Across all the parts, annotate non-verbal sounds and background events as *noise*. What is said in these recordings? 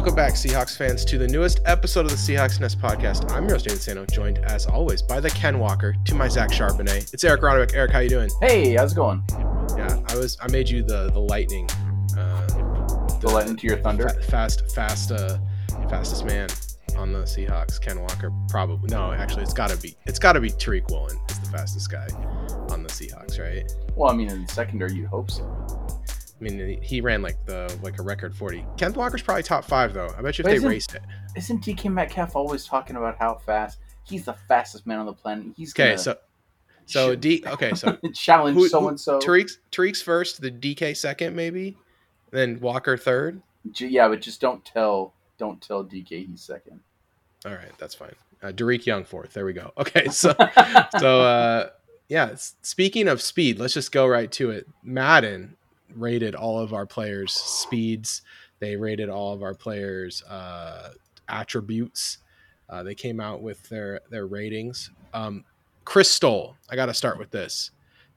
Welcome back, Seahawks fans, to the newest episode of the Seahawks Nest podcast. I'm your host, David Sano, joined as always by the Ken Walker to my Zach Charbonnet. It's Eric Ronovick. Eric, how you doing? Hey, how's it going? Yeah, I was. I made you the the lightning, uh, The lightning to your thunder. fa- fast, fast, uh, fastest man on the Seahawks. Ken Walker, probably. No, actually, it's got to be. It's got to be Tariq Woolen is the fastest guy on the Seahawks, right? Well, I mean, in the secondary, you'd hope so. I mean, he ran like the like a record forty. Ken Walker's probably top five though. I bet you if But they raced it. Isn't DK Metcalf always talking about how fast he's the fastest man on the planet? He's Okay, so so D. Okay, so *laughs* challenge so and so. Tariq's Tariq's first, the DK second, maybe, then Walker third. Yeah, but just don't tell don't tell DK he's second. All right, that's fine. Uh, Tariq Young fourth. There we go. *laughs* Okay, so *laughs* so uh, yeah. Speaking of speed, let's just go right to it. Madden rated all of our players' speeds. They rated all of our players' uh, attributes. Uh, they came out with their their ratings. Um, Chris Stoll. I got to start with this.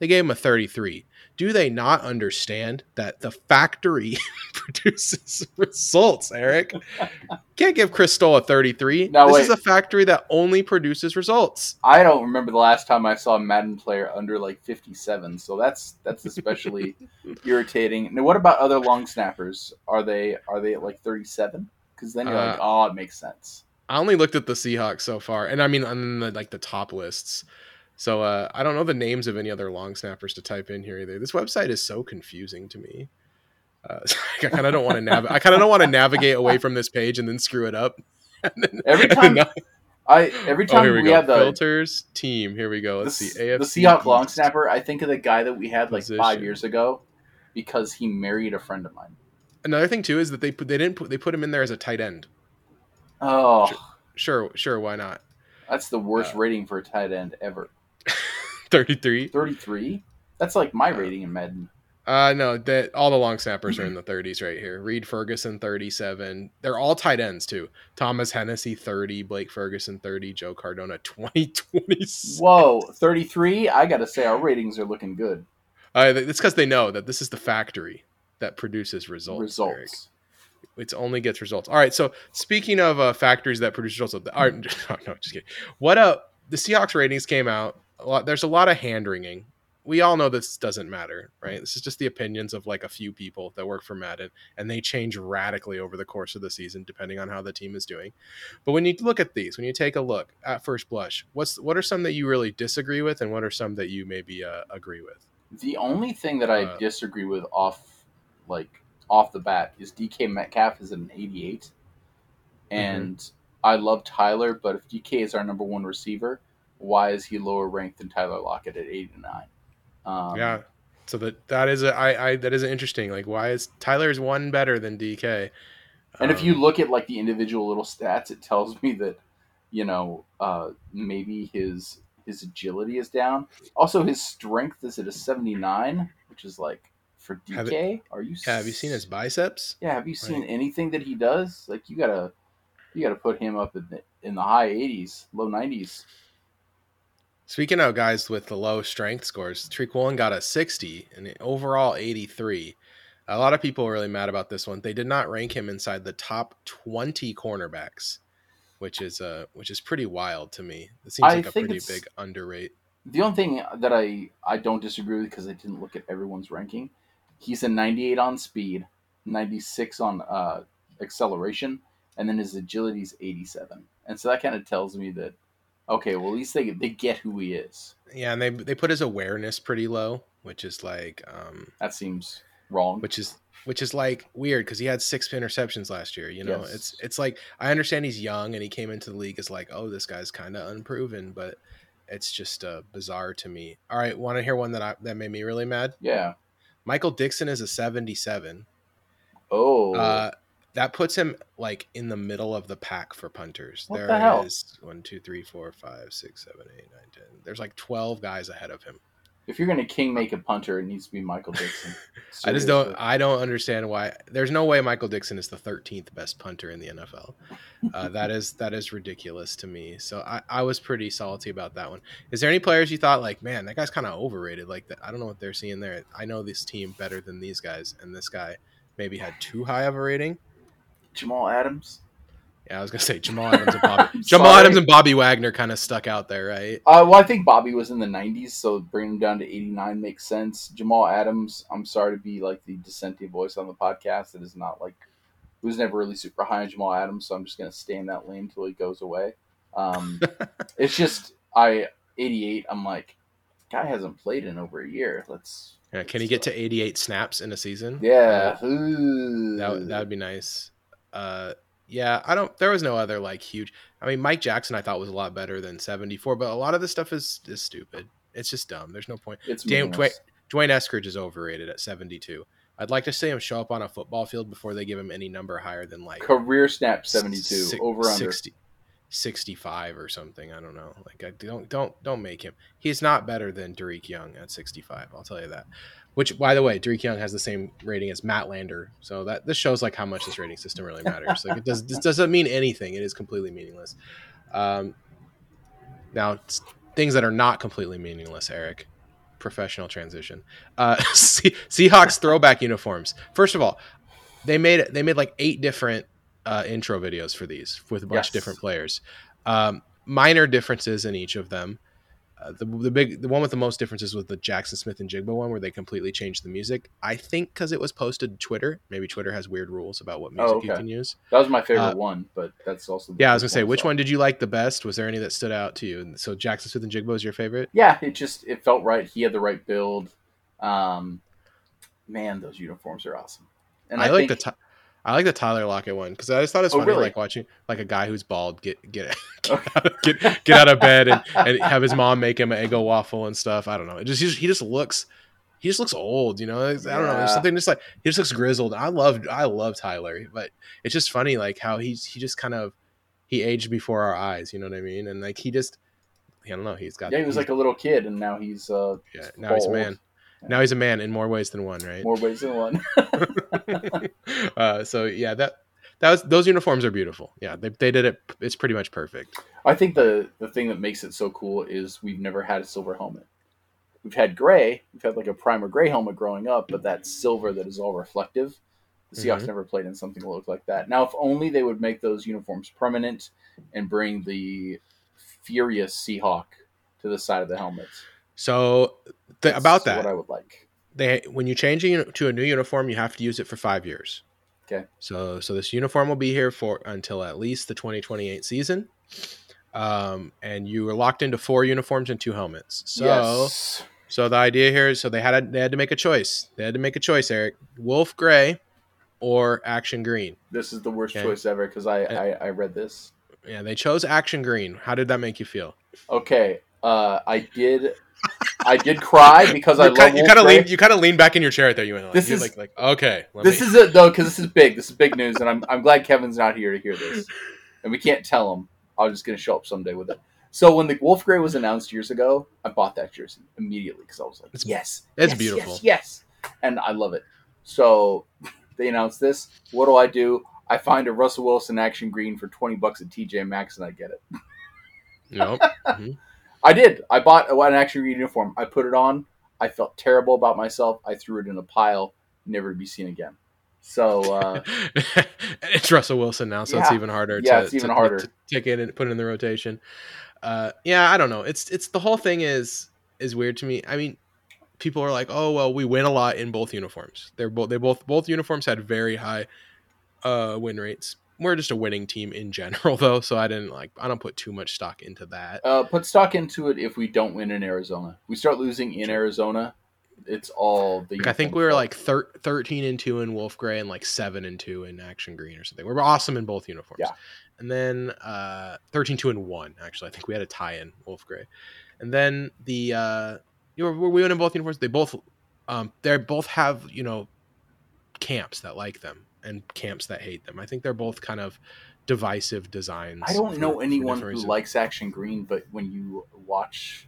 They gave him a 33. Do they not understand that the factory *laughs* produces results, Eric? *laughs* Can't give Chris Stoll a 33. No, this wait. is a factory that only produces results. I don't remember the last time I saw a Madden player under like 57, so that's that's especially *laughs* irritating. Now, what about other long snappers? Are they are they at like 37? Because then you're like, Uh, oh, it makes sense. I only looked at the Seahawks so far, and I mean on the like the top lists. So uh, I don't know the names of any other long snappers to type in here either. This website is so confusing to me. Uh, *laughs* I kind of don't want to nav- I kind of don't want to navigate away from this page and then screw it up. *laughs* Then- Every *laughs* then time- I every oh, time here we, we, had the Filters team. Here we go. Let's see. AFC the Seahawk long snapper, I think of the guy that we had like Position. five years ago because he married a friend of mine. Another thing too is that they put they didn't put they put him in there as a tight end. Oh, Sure, sure, why not? that's the worst Uh, rating for a tight end ever. Thirty three. 33? That's like my Uh, rating in Madden. Uh no, that all the long snappers are in the 30s right here. Reid Ferguson 37. They're all tight ends too. Thomas Hennessy 30, Blake Ferguson 30, Joe Cardona 20 20. Whoa, 33? I got to say, our ratings are looking good. Uh, it's because they know that this is the factory that produces results. Eric. Results. It only gets results. All right. So speaking of uh, factories that produce results, all right, *laughs* no, no, just kidding. What uh, the Seahawks ratings came out. A lot, there's a lot of hand wringing. We all know this doesn't matter, right? This is just the opinions of like a few people that work for Madden, and they change radically over the course of the season depending on how the team is doing. But when you look at these, when you take a look at first blush, what's what are some that you really disagree with, and what are some that you maybe uh, agree with? The only thing that I Uh, disagree with off, like, off the bat is DK Metcalf is an 88. And I love Tyler, but if DK is our number one receiver, why is he lower ranked than Tyler Lockett at 89? Um, yeah. So that that is a I, I that is interesting. Like, why is Tyler's one better than DK? And if you Um, look at like the individual little stats, it tells me that you know uh, maybe his his agility is down. Also, his strength is at a seventy nine, which is like for DK. Are you? yeah, have you seen his biceps? Yeah, have you seen anything that he does? Like you gotta you gotta put him up in the in the high eighties, low nineties. Speaking of guys with the low strength scores, Woolen got a 60 and an overall 83. A lot of people are really mad about this one. They did not rank him inside the top 20 cornerbacks, which is uh which is pretty wild to me. It seems I like a pretty big underrate. The only thing that I I don't disagree with because I didn't look at everyone's ranking. He's a ninety eight on speed, ninety six on uh, acceleration, and then his agility is eighty seven. And so that kind of tells me that okay, well at least they they get who he is. Yeah, and they they put his awareness pretty low, which is like um That seems wrong. which is which is like weird because he had six interceptions last year. You know, Yes. it's it's like I understand he's young and he came into the league as like, oh, this guy's kind of unproven, but it's just uh, bizarre to me. All right, want to hear one that I, that made me really mad? yeah. Michael Dickson is a seventy-seven. Oh. Uh, that puts him like in the middle of the pack for punters. What There the hell? is one, two, three, four, five, six, seven, eight, nine, ten. There's like twelve guys ahead of him. if you're gonna king make a punter, it needs to be Michael Dickson. *laughs* I just don't. I don't understand why. There's no way Michael Dickson is the 13th best punter in the NFL. Uh, *laughs* that is that is ridiculous to me. So I, I was pretty salty about that one. Is there any players you thought like, man, that guy's kind of overrated? Like, that, I don't know what they're seeing there. I know this team better than these guys, and this guy maybe had too high of a rating. Jamal Adams. Yeah, I was gonna say Jamal Adams and Bobby. *laughs* Jamal sorry. Adams and Bobby Wagner kind of stuck out there, right? Uh, well, I think Bobby was in the '90s, so bringing him down to '89 makes sense. Jamal Adams, I'm sorry to be like the dissenting voice on the podcast. It is not like was never really super high on Jamal Adams, so I'm just gonna stay in that lane until he goes away. Um, *laughs* it's just I '88. I'm like, guy hasn't played in over a year. Let's Yeah, can he get to 88 snaps in a season? yeah. Uh, that that would be nice. Uh, yeah, I don't. There was no other like huge. I mean, Mike Jackson I thought was a lot better than 74, but a lot of this stuff is is stupid. It's just dumb. There's no point. it's Damn, meaningless. D'Wayne Eskridge is overrated at 72. I'd like to see him show up on a football field before they give him any number higher than like career snap 72 si- over under. 60 65 or something. I don't know. Like I don't don't don't make him. He's not better than Derek Young at 65. I'll tell you that. Which by the way, Derek Young has the same rating as Matt Lander. So that this shows like how much this rating system really matters. like it does this *laughs* doesn't mean anything. It is completely meaningless. Um now things that are not completely meaningless, Eric. Professional transition. Uh *laughs* Se- Seahawks throwback uniforms. First of all, they made they made like eight different uh, intro videos for these with a bunch Yes. of different players. Um, minor differences in each of them. Uh, the, the big the one with the most differences was the Jaxon Smith-Njigba one where they completely changed the music. I think because it was posted to Twitter. Maybe Twitter has weird rules about what music Oh, you can use. That was my favorite Uh, one, but that's also the Yeah, I was gonna say which one did you like the best? Was there any that stood out to you? And So Jaxon Smith-Njigba was your favorite. Yeah, it just it felt right. He had the right build. Um, man, those uniforms are awesome. And I, I, like the. Ti- I like the Tyler Lockett one because I just thought it was Oh, funny, really? like watching like a guy who's bald get get *laughs* get, get out of bed and, and have his mom make him an Eggo waffle and stuff. I don't know. It just he just, looks he just looks old. You know, I don't know. There's something just like he just looks grizzled. I love I love Tyler, but it's just funny like how he's he just kind of he aged before our eyes. You know what I mean? And like he just I don't know. He's got yeah, he was he's- like a little kid, and now he's uh, yeah. Now he's a man. Now he's a man in more ways than one, right? more ways than one. *laughs* uh, so yeah, that that was those uniforms are beautiful. Yeah, they, they did it. It's pretty much perfect. I think the the thing that makes it so cool is we've never had a silver helmet. We've had gray. We've had like a primer gray helmet growing up, but that silver that is all reflective. The Seahawks Mhm. never played in something that looked like that. Now, if only they would make those uniforms permanent and bring the furious Seahawk to the side of the helmets. So th- about that, what I would like. they when you change to a new uniform, you have to use it for five years. Okay. So so this uniform will be here for until at least the 2028 season. Um, and you were locked into four uniforms and two helmets. So yes. so the idea here is so they had a, they had to make a choice. They had to make a choice, Eric. Wolf gray or action green. This is the worst Okay. choice ever because I, I I read this. Yeah, they chose action green. How did that make you feel? Okay, uh, I did. I did cry because I you love. you kind of lean you kind of lean back in your chair right there. You went like, This you're is- like like okay. This me, is it though, because this is big. This is big news, and I'm I'm glad Kevin's not here to hear this, and we can't tell him. I'm just gonna show up someday with it. So when the Wolf Gray was announced years ago, I bought that jersey immediately because I was like, It's- yes, it's yes, beautiful. yes, yes, and I love it. So *laughs* they announced this. What do I do? I find a Russell Wilson action green for twenty bucks at TJ Maxx, and I get it. nope. *laughs* Mm-hmm. I did. I bought an action uniform. I put it on. I felt terrible about myself. I threw it in a pile, never to be seen again. So uh, *laughs* it's Russell Wilson now, so it's even harder. Yeah, to, it's even to, harder. to take it and put it in the rotation. Uh, yeah, I don't know. It's it's the whole thing is is weird to me. I mean, people are like, oh well, we win a lot in both uniforms. They're both they both both uniforms had very high uh, win rates. We're just a winning team in general, *laughs* though, so I didn't like. I don't put too much stock into that. uh, put stock into it if we don't win in Arizona. If we start losing in Arizona, it's all the. Like, I think we were like thir- 13 and 2 in Wolf Gray and like 7 and 2 in Action Green or something. We were awesome in both uniforms. Yeah. And then uh 13 2 and 1 actually. I think we had a tie in Wolf Gray. And then the uh you were we went in both uniforms. They both um they both have, you know, camps that like them and camps that hate them. I think they're both kind of divisive designs. I don't for- know anyone who reasons. likes action green, but when you watch,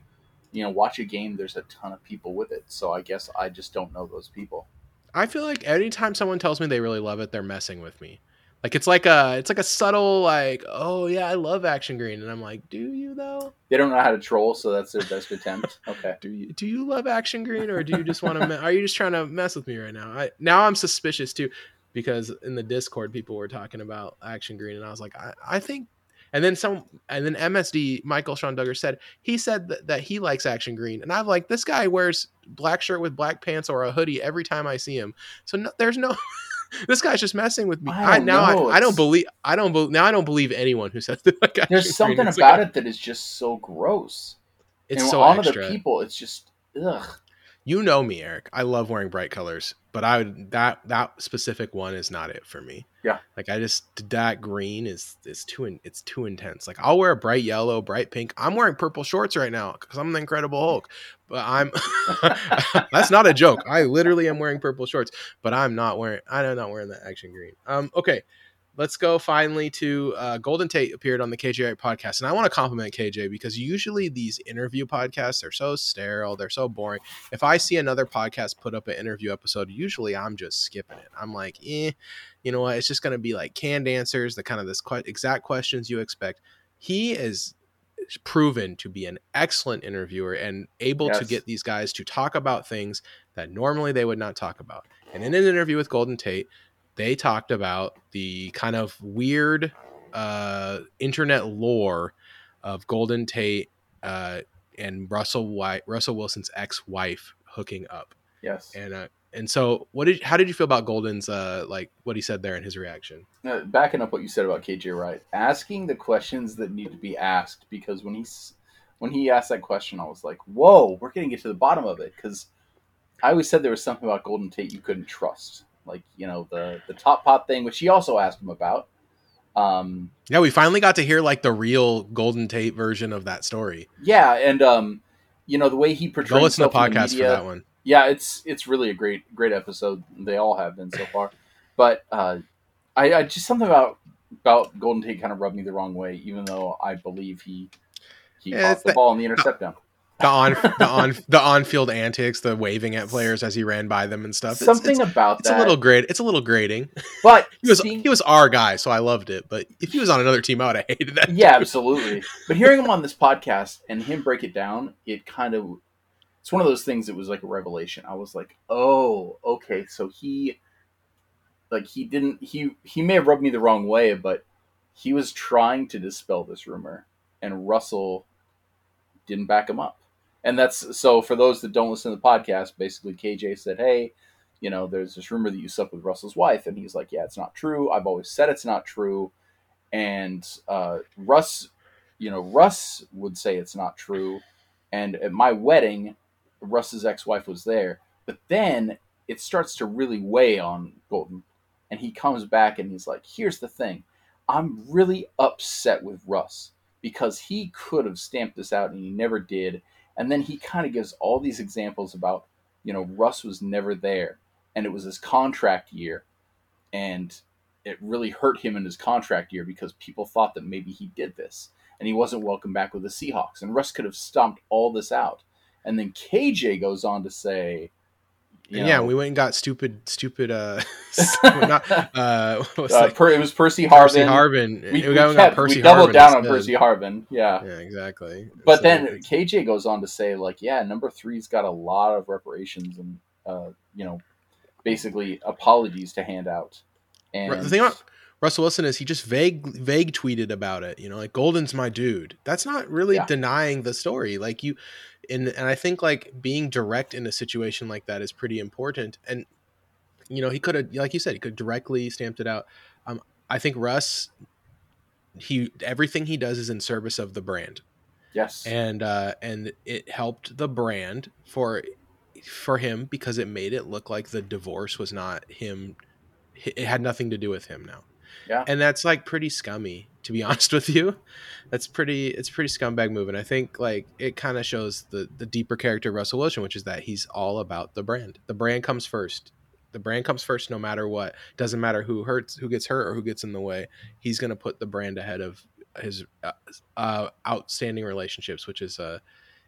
you know, watch a game, there's a ton of people with it. So I guess I just don't know those people. I feel like anytime someone tells me they really love it, they're messing with me. Like it's like a it's like a subtle like oh yeah I love action green and I'm like do you though They don't know how to troll, so that's their best attempt. *laughs* Okay. do you do you love action green or do you just want to me- are you just trying to mess with me right now I now I'm suspicious too because in the Discord people were talking about Action Green, and I was like, I, I think. And then some, and then MSD Michael Sean Duggar said he said that, that he likes Action Green, and I'm like, this guy wears black shirt with black pants or a hoodie every time I see him. So no, there's no. *laughs* this guy's just messing with me. I I, now know, I, I don't believe I don't bel now I don't believe anyone who says *laughs* that. Like There's something about like- it that is just so gross. It's and so on extra. other people, it's just ugh. You know me, Eric. I love wearing bright colors, but I would that that specific one is not it for me. Yeah. Like I just that green is is too in, it's too intense. Like I'll wear a bright yellow, bright pink. I'm wearing purple shorts right now because I'm the Incredible Hulk. But I'm *laughs* that's not a joke. I literally am wearing purple shorts, but I'm not wearing I'm not wearing that action green. Um okay. Let's go finally to uh, Golden Tate appeared on the KJ podcast, and I want to compliment KJ because usually these interview podcasts are so sterile, they're so boring if I see another podcast put up an interview episode, usually I'm just skipping it. I'm like, eh, you know what? It's just going to be like canned answers, the kind of this que- exact questions you expect. He is proven to be an excellent interviewer and able to get these guys to talk about things that normally they would not talk about. And in an interview with Golden Tate, they talked about the kind of weird uh, internet lore of Golden Tate uh, and Russell White, Russell Wilson's ex-wife hooking up. Yes. And uh, and so, what did how did you feel about Golden's uh, like what he said there and his reaction? Uh, backing up what you said about KJ Wright, asking the questions that need to be asked because when he's when he asked that question, I was like, "Whoa, we're gonna get to the bottom of it." Because I always said there was something about Golden Tate you couldn't trust, like you know the the top pot thing, which he also asked him about. Um, Yeah, we finally got to hear like the real Golden Tate version of that story. yeah, and um, you know the way he portrayed Go listen to the podcast media, for that one. yeah, it's it's really a great great episode. They all have been so far, but uh, I, I just something about about Golden Tate kind of rubbed me the wrong way, even though I believe he he Yeah, caught the that- ball in the intercept down. The on the on the on field antics, the waving at players as he ran by them and stuff. It's- Something it's, about it's that. a little great. It's a little grating. but *laughs* He was seeing- he was our guy, so I loved it. But if he was on another team, I would have *laughs* hated that. yeah, dude. absolutely. But hearing him on this podcast and him break it down, it kind of it's one of those things that was like a revelation. I was like, oh, okay, so he like he didn't he he may have rubbed me the wrong way, but he was trying to dispel this rumor, and Russell didn't back him up. And that's so for those that don't listen to the podcast, basically KJ said, Hey, you know, there's this rumor that you slept with Russell's wife, and he's like, Yeah, it's not true. I've always said it's not true. And uh, Russ, you know, Russ would say it's not true. And at my wedding, Russ's ex-wife was there. But then it starts to really weigh on Golden, and he comes back and he's like, "Here's the thing, I'm really upset with Russ because he could have stamped this out and he never did." And then he kind of gives all these examples about, you know, Russ was never there, and it was his contract year, and it really hurt him in his contract year because people thought that maybe he did this and he wasn't welcome back with the Seahawks. And Russ could have stomped all this out. And then KJ goes on to say, yeah, we went and got stupid, stupid. uh *laughs* *laughs* not, uh, *laughs* what's uh, per, it was Percy Harvin. Percy Harvin. We, We, we, got, kept, Percy we doubled Harvin down on. Percy Harvin. Yeah. Yeah, exactly. But So, then KJ goes on to say, like, yeah, number three's got a lot of reparations and, uh, you know, basically apologies to hand out. And the thing about Russell Wilson is he just vague, vague tweeted about it. You know, like Golden's my dude. That's not really Yeah. denying the story. Like you, and and I think like being direct in a situation like that is pretty important. And you know, he could have, like you said, he could directly stamped it out. Um, I think Russ, he everything he does is in service of the brand. yes, and uh, and it helped the brand for for him because it made it look like the divorce was not him. It had nothing to do with him now. Yeah. and that's like pretty scummy to be *laughs* honest with you. That's pretty. It's pretty scumbag move, and I think like it kind of shows the the deeper character Russell Wilson, which is that he's all about the brand. The brand comes first. The brand comes first, no matter what. Doesn't matter who hurts, who gets hurt, or who gets in the way. He's gonna put the brand ahead of his uh, uh, outstanding relationships, which is uh,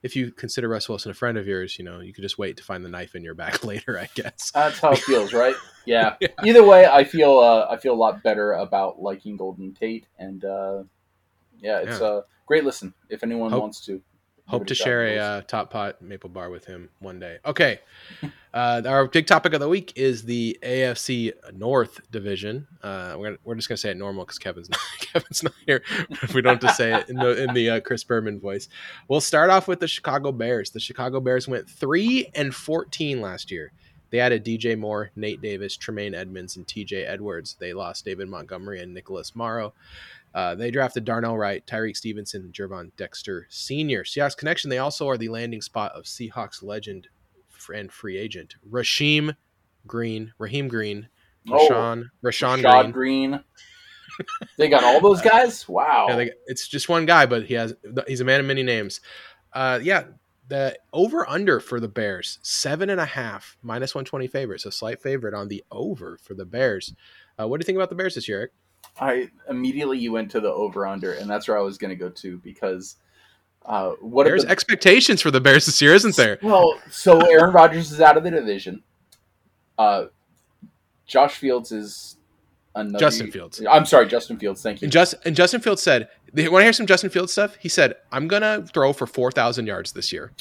if you consider Russ Wilson a friend of yours, you know you could just wait to find the knife in your back *laughs* later, I guess. that's how it feels, right? *laughs* Yeah. Either way, I feel uh, I feel a lot better about liking Golden Tate, and uh, yeah, it's Yeah. a great listen if anyone Hope- wants to. Hope to it a shot, share a uh, top pot maple bar with him one day. Okay. uh, our big topic of the week is the AFC North division. Uh, we're, gonna, we're just going to say it normal because Kevin's *laughs* not, Kevin's not here. if we don't just say it in the, in the uh, Chris Berman voice. We'll start off with the Chicago Bears. The Chicago Bears went 3 and 14 last year. They added DJ Moore, Nate Davis, Tremaine Edmunds, and TJ Edwards. They lost David Montgomery and Nicholas Morrow. Uh, they drafted Darnell Wright, Tyrique Stevenson, and Gervon Dexter Sr. Seahawks connection. They also are the landing spot of Seahawks legend and free agent Rasheem Green, Raheem Green, Oh, Rashawn, Rashawn Rashad Green. Green. they got all those *laughs* guys. Wow. Yeah, they, it's just one guy, but he has he's a man of many names. Uh, yeah, the over under for the Bears seven and a half minus one twenty favorites, a slight favorite on the over for the Bears. Uh, what do you think about the Bears this year? Eric? I immediately you went to the over under, and that's where I was going to go to because uh, what are There's the expectations for the Bears this year, isn't there? Well, so Aaron Rodgers is out of the division. Uh, Josh Fields is another. Justin Fields. I'm sorry, Justin Fields. Thank you. And, Just, and Justin Fields said, "Want to hear some Justin Fields stuff?" He said, "I'm gonna throw for four thousand yards this year."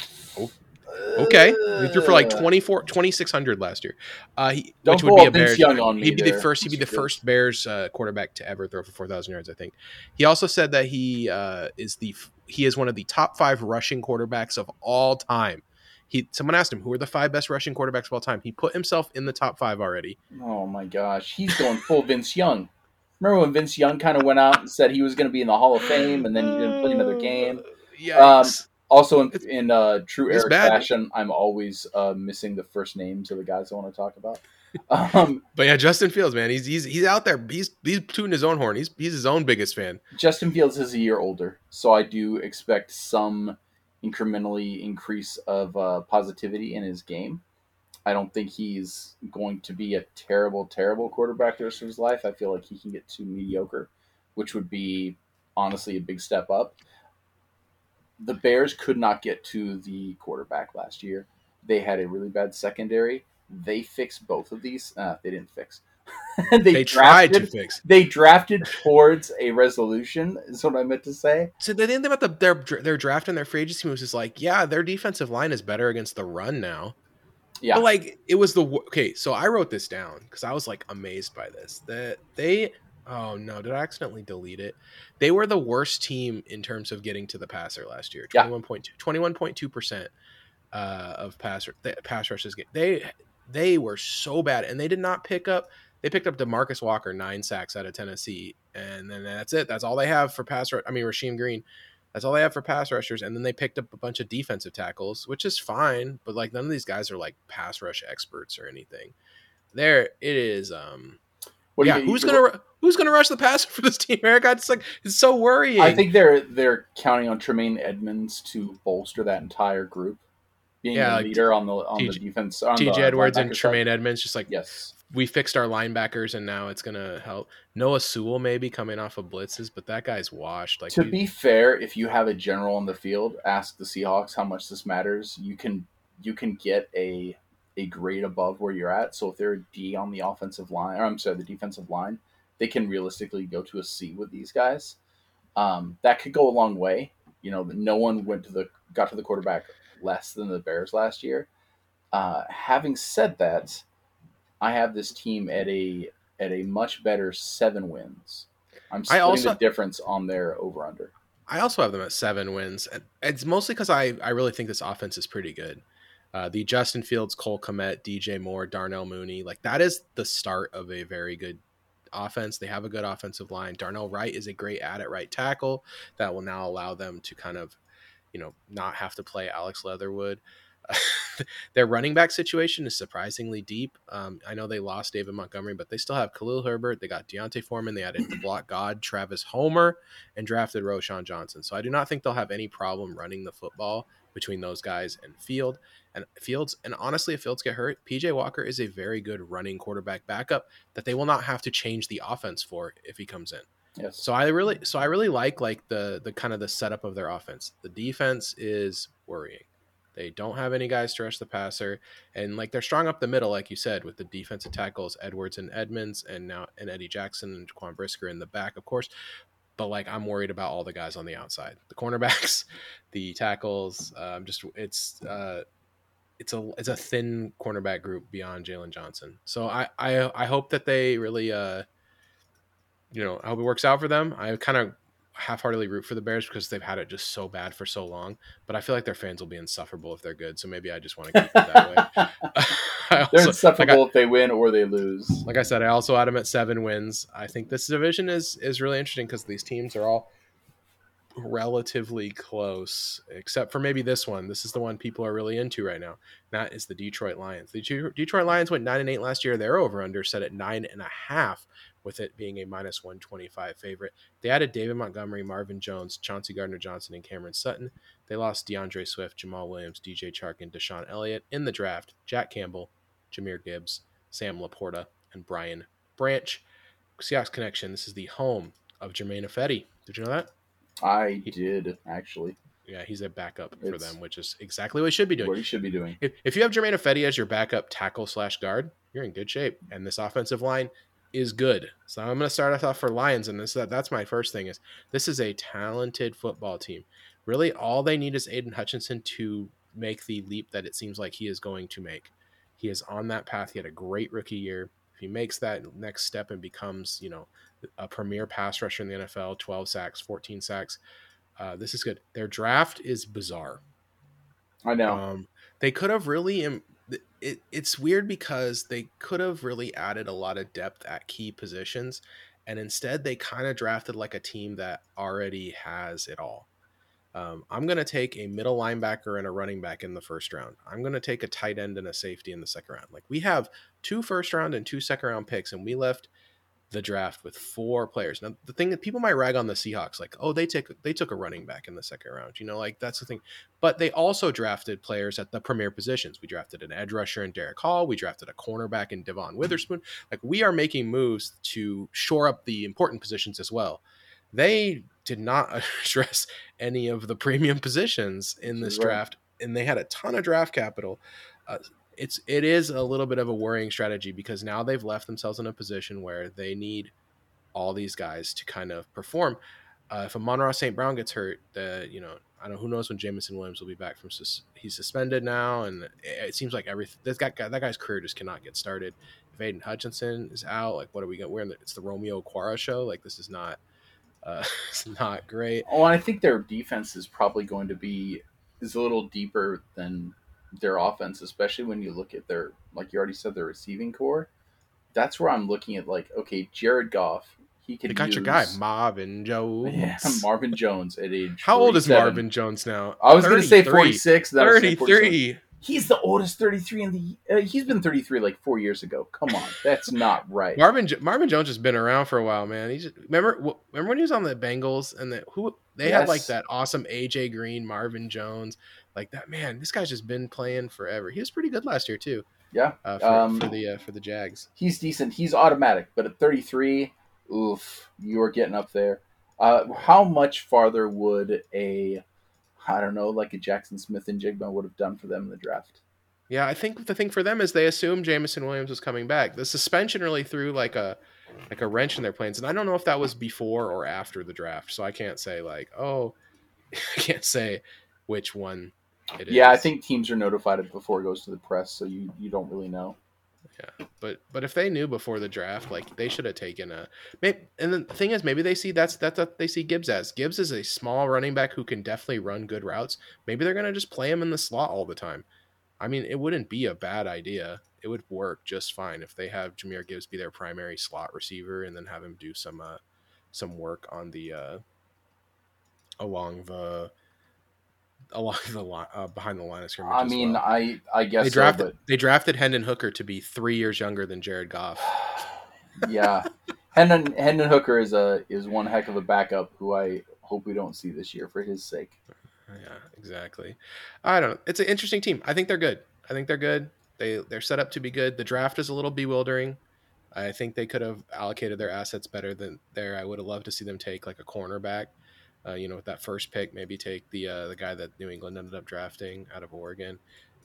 Okay, he threw for like Uh, 24, 2600 last year. Uh, he, Don't which would be a Vince Bears. Young on me he'd be the first. He'd be the first Bears uh, quarterback to ever throw for four thousand yards. I think. He also said that he uh, is the he is one of the top five rushing quarterbacks of all time. He someone asked him who are the five best rushing quarterbacks of all time. He put himself in the top five already. Oh my gosh, he's going full Vince Young. Remember when Vince Young kind of went out and said he was going to be in the Hall of Fame, and then he didn't play another game. Yikes. Also, in, in uh, true Eric bad. fashion, I'm always uh, missing the first names of the guys I want to talk about. *laughs* Um, But yeah, Justin Fields, man, he's he's he's out there. He's he's tooting his own horn. He's he's his own biggest fan. Justin Fields is a year older, so I do expect some incrementally increase of uh, positivity in his game. I don't think he's going to be a terrible, terrible quarterback the rest of his life. I feel like he can get to mediocre, which would be honestly a big step up. The Bears could not get to the quarterback last year. They had a really bad secondary. They fixed both of these. Uh, they didn't fix. *laughs* They, tried to fix. they drafted towards a resolution is what i meant to say So the thing about the their their draft and their free agency was just like, yeah, their defensive line is better against the run now. yeah But like it was the okay. So I wrote this down because I was like amazed by this. That they oh no, did I accidentally delete it? They were the worst team in terms of getting to the passer last year. Yeah. 21.2 21.2 percent uh, of passer the pass rushes. Get, they they were so bad, and they did not pick up. They picked up Demarcus Walker nine sacks out of Tennessee, and then that's it. That's all they have for pass. I mean, Rasheem Green. That's all they have for pass rushers, and then they picked up a bunch of defensive tackles, which is fine. But like none of these guys are like pass rush experts or anything. There it is. Um, what yeah, you- who's gonna who's gonna rush the passer for this *laughs* team, Eric? It's like it's so worrying. i think they're they're counting on tremaine edmunds to bolster that entire group being Yeah, a like leader on the on the defense on T.J. Edwards and linebacker side. Tremaine Edmunds just like yes we fixed our linebackers and now it's gonna help. Noah Sewell maybe coming off of blitzes, but that guy's washed. Like to we- be fair if you have a general on the field ask the seahawks how much this matters you can you can get a a grade above where you're at. So if they're a d on the offensive line or i'm sorry the defensive line they can realistically go to a c with these guys. Um, that could go a long way. You know no one went to the got to the quarterback less than the bears last year. Uh, having said that i have this team at a at a much better seven wins. I'm splitting also- the difference on their over under I also have them at seven wins. It's mostly because I, I really think this offense is pretty good. Uh, the Justin Fields, Cole Kmet, DJ Moore, Darnell Mooney, like that is the start of a very good offense. They have a good offensive line. Darnell Wright is a great at at right tackle that will now allow them to kind of, you know, not have to play Alex Leatherwood. *laughs* Their running back situation is surprisingly deep. Um, I know they lost David Montgomery, but they still have Khalil Herbert. They got D'Onta Foreman. They added the block god Travis Homer and drafted Roschon Johnson. So I do not think they'll have any problem running the football between those guys and Field and Fields. And honestly, if Fields get hurt, PJ Walker is a very good running quarterback backup that they will not have to change the offense for if he comes in. yes So I really, so I really like like the the kind of the setup of their offense. The defense is worrying. They don't have any guys to rush the passer, and like they're strong up the middle, like you said, with the defensive tackles Edwards and Edmunds, and now and Eddie Jackson and Jaquan Brisker in the back, of course. but like I'm worried about all the guys on the outside, the cornerbacks, *laughs* the tackles. Um, just it's uh, it's a it's a thin cornerback group beyond Jaylon Johnson. So I I I hope that they really uh, you know, I hope it works out for them. I kind of half-heartedly root for the Bears because they've had it just so bad for so long. But I feel like their fans will be insufferable if they're good. So maybe I just want to keep it that way. *laughs* *laughs* also, they're insufferable like I, if they win or they lose. Like I said, I also had them at seven wins. I think this division is is really interesting because these teams are all relatively close, except for maybe this one. This is the one people are really into right now. That is the Detroit Lions. The Detroit Lions went nine and eight last year. Their over under set at nine and a half with it being a minus 125 favorite. They added David Montgomery, Marvin Jones, Chauncey Gardner Johnson, and Cameron Sutton. They lost D'Andre Swift, Jamaal Williams, DJ Chark, and DeShon Elliott in the draft. Jack Campbell, Jahmyr Gibbs, Sam LaPorta, and Brian Branch. Seahawks Connection. This is the home of Germain Ifedi. Did you know that? I he, did actually. Yeah, he's a backup it's for them, which is exactly what he should be doing. What he should be doing. If, if you have Germain Ifedi as your backup tackle slash guard, you're in good shape. And this offensive line is good. So I'm going to start us off for Lions, and this that's my first thing is this is a talented football team. Really, all they need is Aidan Hutchinson to make the leap that it seems like he is going to make. He is on that path. He had a great rookie year. If he makes that next step and becomes, you know, a premier pass rusher in the NFL, 12 sacks, 14 sacks, uh, this is good. Their draft is bizarre. I know. Um, they could have really Im- it, it's weird because they could have really added a lot of depth at key positions and instead they kind of drafted like a team that already has it all um, i'm going to take a middle linebacker and a running back in the first round i'm going to take a tight end and a safety in the second round like we have two first round and two second round picks and we left the draft with four players. Now, the thing that people might rag on the Seahawks, like, oh, they took they took a running back in the second round. You know, like that's the thing. But they also drafted players at the premier positions. We drafted an edge rusher in Derick Hall. We drafted a cornerback in Devon Witherspoon. Like we are making moves to shore up the important positions as well. They did not *laughs* address any of the premium positions in this right. draft, and they had a ton of draft capital. Uh, it's it is a little bit of a worrying strategy because now they've left themselves in a position where they need all these guys to kind of perform. Uh, if Amon-Ra St. Brown gets hurt, the you know I don't know who knows when Jameson Williams will be back from sus- he's suspended now, and it, seems like everything this guy that guy's career just cannot get started. If Aidan Hutchinson is out, like what are we going? We're in the, it's the Romeo Okwara show. Like this is not uh, *laughs* it's not great. Oh, I think their defense is probably going to be is a little deeper than their offense, especially when you look at their, like you already said, their receiving corps. That's where I'm looking at, like, okay, Jared Goff, he can. They got use, your guy, Marvin Jones. *laughs* Yeah, Marvin Jones at age. How old is Marvin Jones now? I was going to say 46. 33. He's the oldest 33 in the. Uh, he's been 33 like four years ago. Come on, *laughs* that's not right. Marvin Marvin Jones has been around for a while, man. He's remember remember when he was on the Bengals and the who they yes. had like that awesome AJ Green, Marvin Jones like that man this guy's just been playing forever. He was pretty good last year too yeah uh, for, um, for, the uh, for the jags. he's decent. He's automatic but at 33 oof you are getting up there. Uh, how much farther would a i don't know like a Jaxon Smith-Njigba would have done for them in the draft? Yeah i think the thing for them is they assumed jameson williams was coming back. The suspension really threw like a like a wrench in their plans and i don't know if that was before or after the draft so i can't say like oh *laughs* i can't say which one yeah, is. I think teams are notified before it goes to the press, so you you don't really know. Yeah, but but if they knew before the draft, like they should have taken a. Maybe, and the thing is, maybe they see that's that's what they see Gibbs as. Gibbs is a small running back who can definitely run good routes. Maybe they're gonna just play him in the slot all the time. I mean, it wouldn't be a bad idea. It would work just fine if they have Jahmyr Gibbs be their primary slot receiver and then have him do some uh some work on the uh along the along the line uh, behind the line of scrimmage. I mean, well. I I guess they drafted so, but... they drafted Hendon Hooker to be three years younger than Jared Goff. *sighs* yeah, Hendon Hendon Hooker is a is one heck of a backup who I hope we don't see this year for his sake. Yeah, exactly. I don't know. It's an interesting team. I think they're good. I think they're good. They they're set up to be good. The draft is a little bewildering. I think they could have allocated their assets better than there. I would have loved to see them take like a cornerback uh, you know, with that first pick, maybe take the uh, the guy that New England ended up drafting out of Oregon,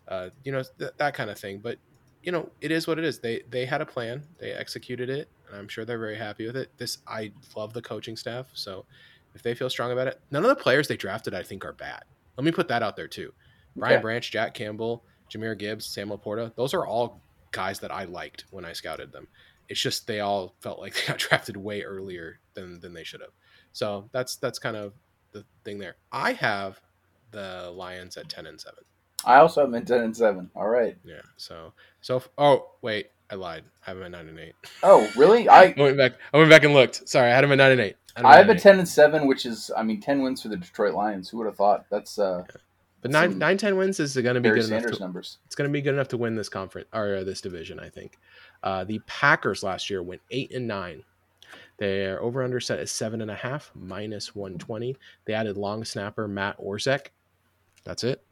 uh, you know, th- that kind of thing. But you know, it is what it is. They they had a plan, they executed it. and I'm sure they're very happy with it. This I love the coaching staff, so if they feel strong about it, none of the players they drafted I think are bad. Let me put that out there too. Brian Okay. Branch, Jack Campbell, Jahmyr Gibbs, Sam Laporta, those are all guys that I liked when I scouted them. It's just they all felt like *laughs* they got drafted way earlier than than they should have. So that's that's kind of the thing there. I have the Lions at ten and seven. I also have them at ten and seven. All right. Yeah. So so f- oh wait, I lied. I have them at nine and eight. Oh, really? *laughs* I I went back. I went back and looked. Sorry, I had them at nine and eight. 'em I have a eight. ten and seven, which is I mean ten wins for the Detroit Lions. Who would have thought? That's uh But nine nine ten wins is going to be Barry good enough. To, numbers. it's going to be good enough to win this conference or uh, this division. I think. Uh, the Packers last year went eight and nine. Their over under set is seven and a half minus one twenty. They added long snapper Matt Orzech. That's it.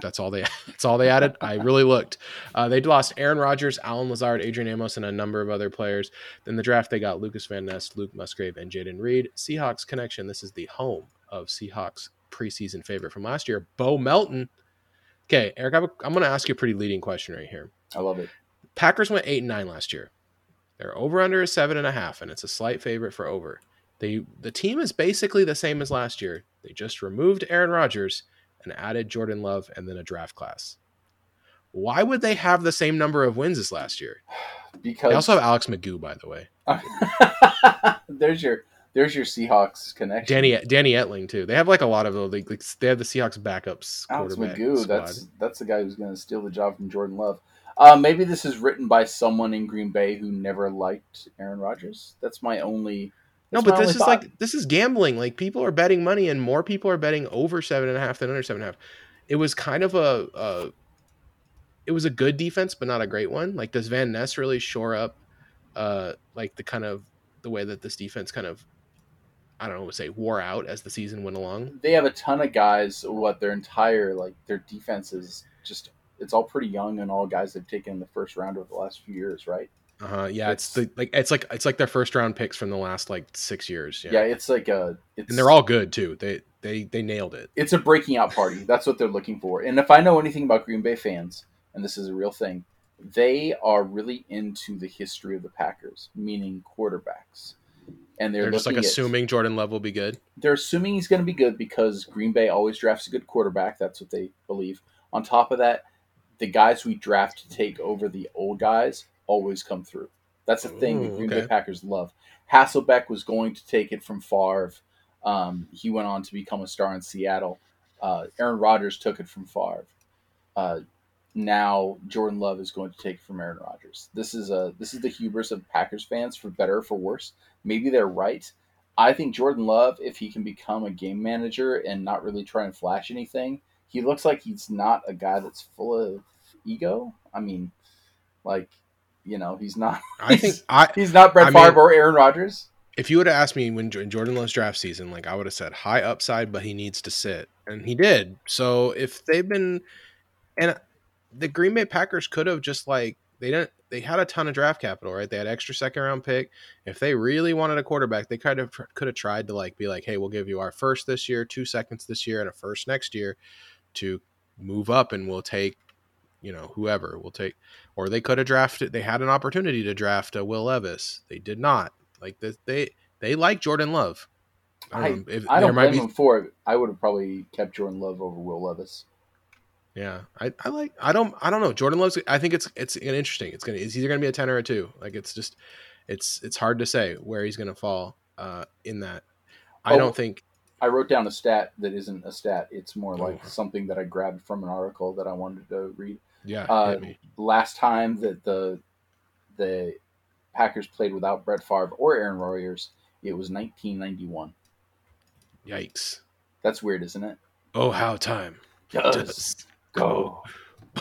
That's all they. *laughs* That's all they added. I really looked. Uh, they lost Aaron Rodgers, Allen Lazard, Adrian Amos, and a number of other players. Then the draft they got Lucas Van Ness, Luke Musgrave, and Jayden Reed. Seahawks connection. This is the home of Seahawks preseason favorite from last year, Bo Melton. Okay, Eric, I have a- I'm going to ask you a pretty leading question right here. I love it. Packers went eight and nine last year. Their over under is seven and a half, and it's a slight favorite for over. They the team is basically the same as last year. They just removed Aaron Rodgers and added Jordan Love and then a draft class. Why would they have the same number of wins as last year? Because *sighs* They also have Alex McGough, by the way. *laughs* there's your there's your Seahawks connection. Danny Danny Etling too. They have like a lot of those. Like, they have the Seahawks backups Alex quarterback Magoo. squad. That's that's the guy who's going to steal the job from Jordan Love. Uh, maybe this is written by someone in Green Bay who never liked Aaron Rodgers. That's my only. No, but this is thought. like this is gambling. Like people are betting money, and more people are betting over seven and a half than under seven and a half. It was kind of a, a it was a good defense, but not a great one. Like does Van Ness really shore up, uh, like the kind of the way that this defense kind of, I don't know, would say wore out as the season went along. they have a ton of guys. What their entire like their defense is just it's all pretty young and all guys they've taken in the first round over the last few years, right? Uh huh. Yeah, it's, It's- the like it's like it's like their first round picks from the last like six years. Yeah, Yeah, it's like a it's and they're all good too. They they they nailed it. it's a breaking out party. That's what they're looking for. And if I know anything about Green Bay fans, and this is a real thing, they are really into the history of the Packers, meaning quarterbacks. And they're, They're, just like looking at- assuming Jordan Love will be good. they're assuming he's going to be good because Green Bay always drafts a good quarterback. That's what they believe. On top of that, the guys we draft to take over the old guys always come through. That's the thing the Green okay. Bay Packers love. Hasselbeck was going to take it from Favre. Um, he went on to become a star in Seattle. Uh, Aaron Rodgers took it from Favre. Uh, now Jordan Love is going to take it from Aaron Rodgers. This is a this is the hubris of Packers fans, for better or for worse. Maybe they're right. I think Jordan Love, if he can become a game manager and not really try and flash anything, he looks like he's not a guy that's full of ego. I mean, like, you know, he's not. I think *laughs* I He's not Brett I mean- Favre or Aaron Rodgers. if you would have asked me when Jordan Love's draft season, like I would have said high upside, but he needs to sit, and he did. So if they've been, and the Green Bay Packers could have just like they didn't. They had a ton of draft capital, right? They had extra second round pick. If they really wanted a quarterback, they kind of could have tried to like be like, hey, we'll give you our first this year, two seconds this year, and a first next year to move up, and we'll take, you know, whoever we'll take. Or they could have drafted. They had an opportunity to draft a Will Levis. They did not. Like this, they they like Jordan Love. I, don't know if I don't might blame be him for it. I would have probably kept Jordan Love over Will Levis. Yeah, I, I like I don't I don't know Jordan loves. I think it's it's interesting. It's gonna it's either gonna be a ten or a two. Like it's just it's it's hard to say where he's gonna fall uh, in that. I Oh. don't think. I wrote down a stat that isn't a stat. It's more like Oh. something that I grabbed from an article that I wanted to read. Yeah, Uh, last time that the the Packers played without Brett Favre or Aaron Rodgers, it was 1991. Yikes! That's weird, isn't it? Oh, how time Does go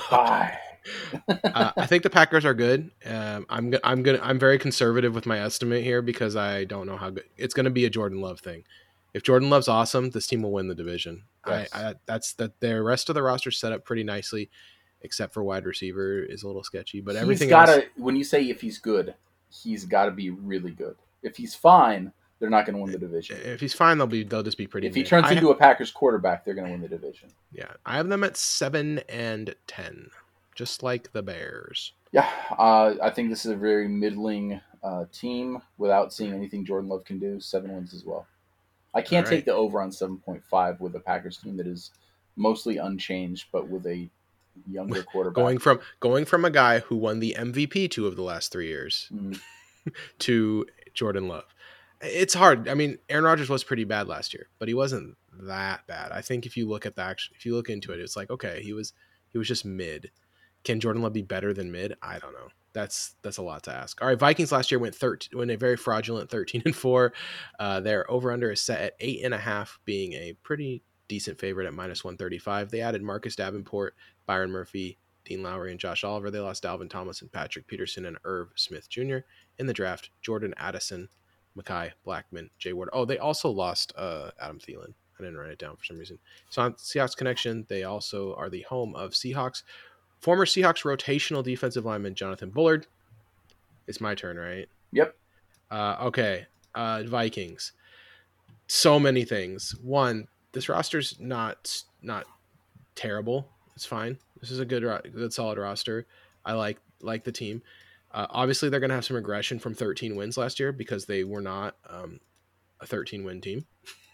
by. *laughs* uh, I think the Packers are good. Um, I'm go- I'm gonna I'm very conservative with my estimate here because I don't know how good it's going to be. A Jordan Love thing. If Jordan Love's awesome, this team will win the division. Yes. I, I that's that. The rest of the roster set up pretty nicely, except for wide receiver is a little sketchy. But everything he's got else, to. When you say if he's good, he's got to be really good. If he's fine, they're not going to win the division. if he's fine, they'll be they'll just be pretty. If he mid. turns I- into a Packers quarterback, they're going to win the division. yeah, I have them at seven and ten, just like the Bears. Yeah, uh, I think this is a very middling Uh, team without seeing anything Jordan Love can do, seven wins as well. I can't right. take the over on seven point five with a Packers team that is mostly unchanged, but with a younger quarterback. Going from going from a guy who won the MVP two of the last three years Mm, *laughs* to Jordan Love. It's hard. I mean, Aaron Rodgers was pretty bad last year, but he wasn't that bad. I think if you look at the if you look into it, it's like okay, he was he was just mid. Can Jordan Love be better than mid? I don't know. That's that's a lot to ask. All right, Vikings last year went thirteen, went a very fraudulent thirteen and four. Uh, their over under is set at eight and a half, being a pretty decent favorite at minus one thirty five. They added Marcus Davenport, Byron Murphy, Dean Lowry, and Josh Oliver. They lost Dalvin Thomas and Patrick Peterson and Irv Smith Jr. in the draft. Jordan Addison, Mekhi Blackmon, Jay Ward. Oh, they also lost uh, Adam Thielen. I didn't write it down for some reason. So on Seahawks connection, they also are the home of Seahawks. Former Seahawks rotational defensive lineman Jonathan Bullard. It's my turn, right? Yep. Uh, okay. Uh, Vikings. So many things. One, this roster's not not terrible. It's fine. This is a good, ro- good solid roster. I like like the team. Uh, obviously, they're going to have some regression from 13 wins last year because they were not um, a 13 win team.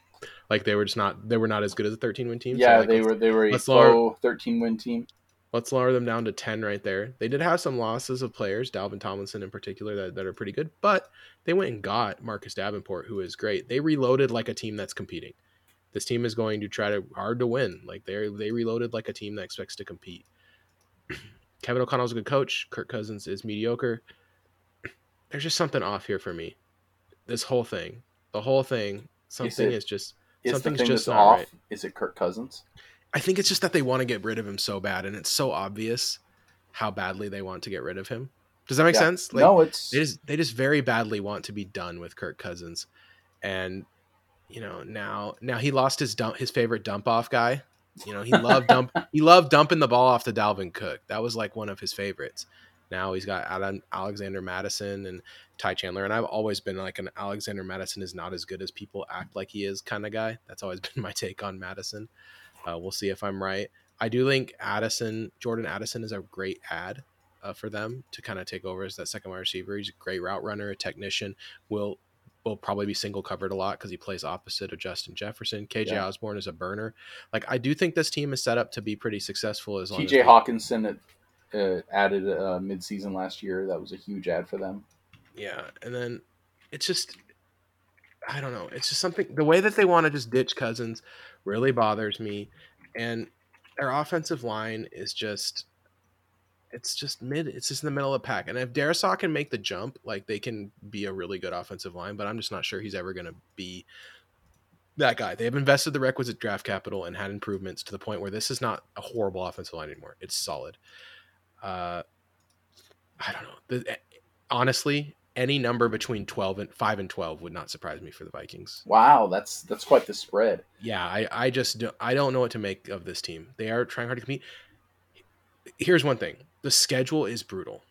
*laughs* like they were just not they were not as good as a 13 win team. So, yeah, like, they were they were a lower- slow thirteen win team. Let's lower them down to 10 right there. They did have some losses of players, Dalvin Tomlinson in particular, that, that are pretty good, but they went and got Marcus Davenport, who is great. They reloaded like a team that's competing. This team is going to try to hard to win. Like they they reloaded like a team that expects to compete. *clears throat* Kevin O'Connell's a good coach. Kirk Cousins is mediocre. *clears throat* There's just something off here for me. This whole thing, the whole thing, something it- is just. Is Something's thing just off? right. Is it Kirk Cousins? I think it's just that they want to get rid of him so bad, and it's so obvious how badly they want to get rid of him. Does that make Yeah. sense? Like, no, it's they just they just very badly want to be done with Kirk Cousins, and you know now now he lost his dump his favorite dump off guy. You know he loved dump *laughs* he loved dumping the ball off to Dalvin Cook. That was like one of his favorites. Now he's got Adam, Alexander Mattison and Ty Chandler, and I've always been like an Alexander Mattison is not as good as people act like he is kind of guy. That's always *laughs* been my take on Mattison. Uh, we'll see if I'm right. I do think Addison, Jordan Addison, is a great ad uh, for them to kind of take over as that second wide receiver. He's a great route runner, a technician. Will will probably be single covered a lot because he plays opposite of Justin Jefferson. KJ Yeah. Osborn is a burner. Like I do think this team is set up to be pretty successful as long as T.J. they- Hockenson uh, added uh, mid-season last year. That was a huge ad for them. Yeah, and then it's just I don't know. It's just something the way that they want to just ditch Cousins really bothers me, and their offensive line is just it's just mid. It's just in the middle of the pack. And if Darrisaw can make the jump, like they can be a really good offensive line, but I'm just not sure he's ever going to be that guy. They have invested the requisite draft capital and had improvements to the point where this is not a horrible offensive line anymore. It's solid. Uh, I don't know. The, honestly, any number between 12 and 5 and 12 would not surprise me for the Vikings. Wow, that's that's quite the spread. Yeah, I, I just don't, I don't know what to make of this team. They are trying hard to compete. Here's one thing. The schedule is brutal.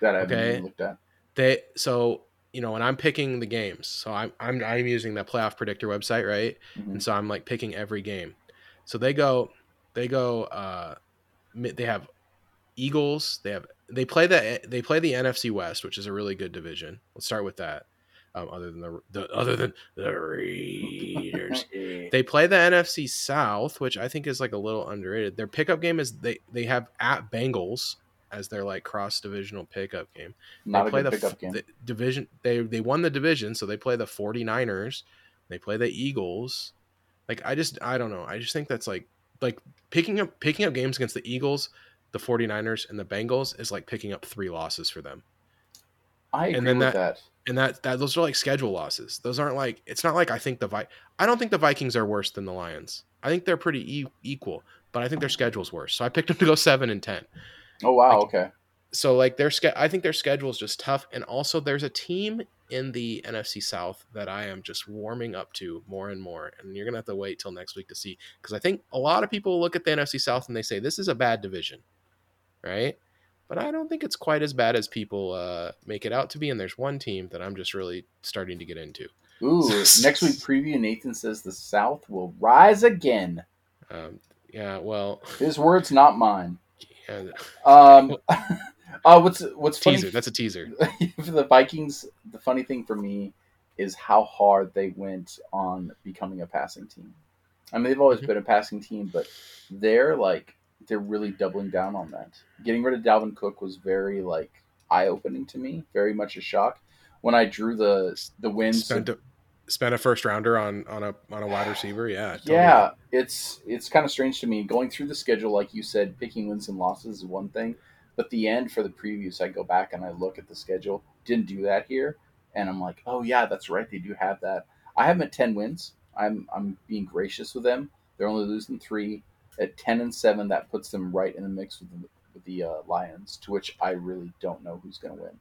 That I haven't Okay. looked at. They so, you know, when I'm picking the games, so I'm I'm I'm using the playoff predictor website, right? Mhm. and so I'm like picking every game. So they go, they go. uh They have Eagles. They have they play the they play the NFC West, which is a really good division. Let's start with that. Um, other than the, the other than the Raiders, *laughs* they play the NFC South, which I think is like a little underrated. Their pickup game is they they have at Bengals as their like cross divisional pickup game Not they a play the, pickup game. the division they they won the division so they play the 49ers they play the eagles like i just i don't know i just think that's like like picking up picking up games against the eagles the 49ers and the bengals is like picking up three losses for them. I agree and then with that- that. and that that those are like schedule losses. Those aren't like it's not like i think the Vi- i don't think the vikings are worse than the lions. I think they're pretty e- equal but i think their schedule's worse. So i picked them to go 7 and 10 Oh wow, like- okay. so like their ske- I think their schedule is just tough, and also there's a team in the NFC South that I am just warming up to more and more, and you're gonna have to wait till next week to see because I think a lot of people look at the NFC South and they say this is a bad division, right? But I don't think it's quite as bad as people uh, make it out to be, and there's one team that I'm just really starting to get into. Ooh, *laughs* next week preview. Nathan says the South will rise again. Um, yeah, well, *laughs* His words, not mine. yeah, Um, *laughs* Uh, what's what's funny teaser. That's a teaser. for the Vikings, the funny thing for me is how hard they went on becoming a passing team. I mean, they've always Mhm. been a passing team, but they're like they're really doubling down on that. Getting rid of Dalvin Cook was very like eye opening to me, very much a shock. When I drew the the wins, Spent a, spent a first rounder on on a on a wide receiver. Yeah. totally. yeah, it's it's kind of strange to me going through the schedule, like you said, picking wins and losses is one thing, but the end for the previews, I go back and I look at the schedule. Didn't do that here, and I'm like, oh yeah, that's right, they do have that. I have them at ten wins. I'm I'm being gracious with them. They're only losing three at ten and seven. That puts them right in the mix with the, with the uh, Lions, to which I really don't know who's going to win.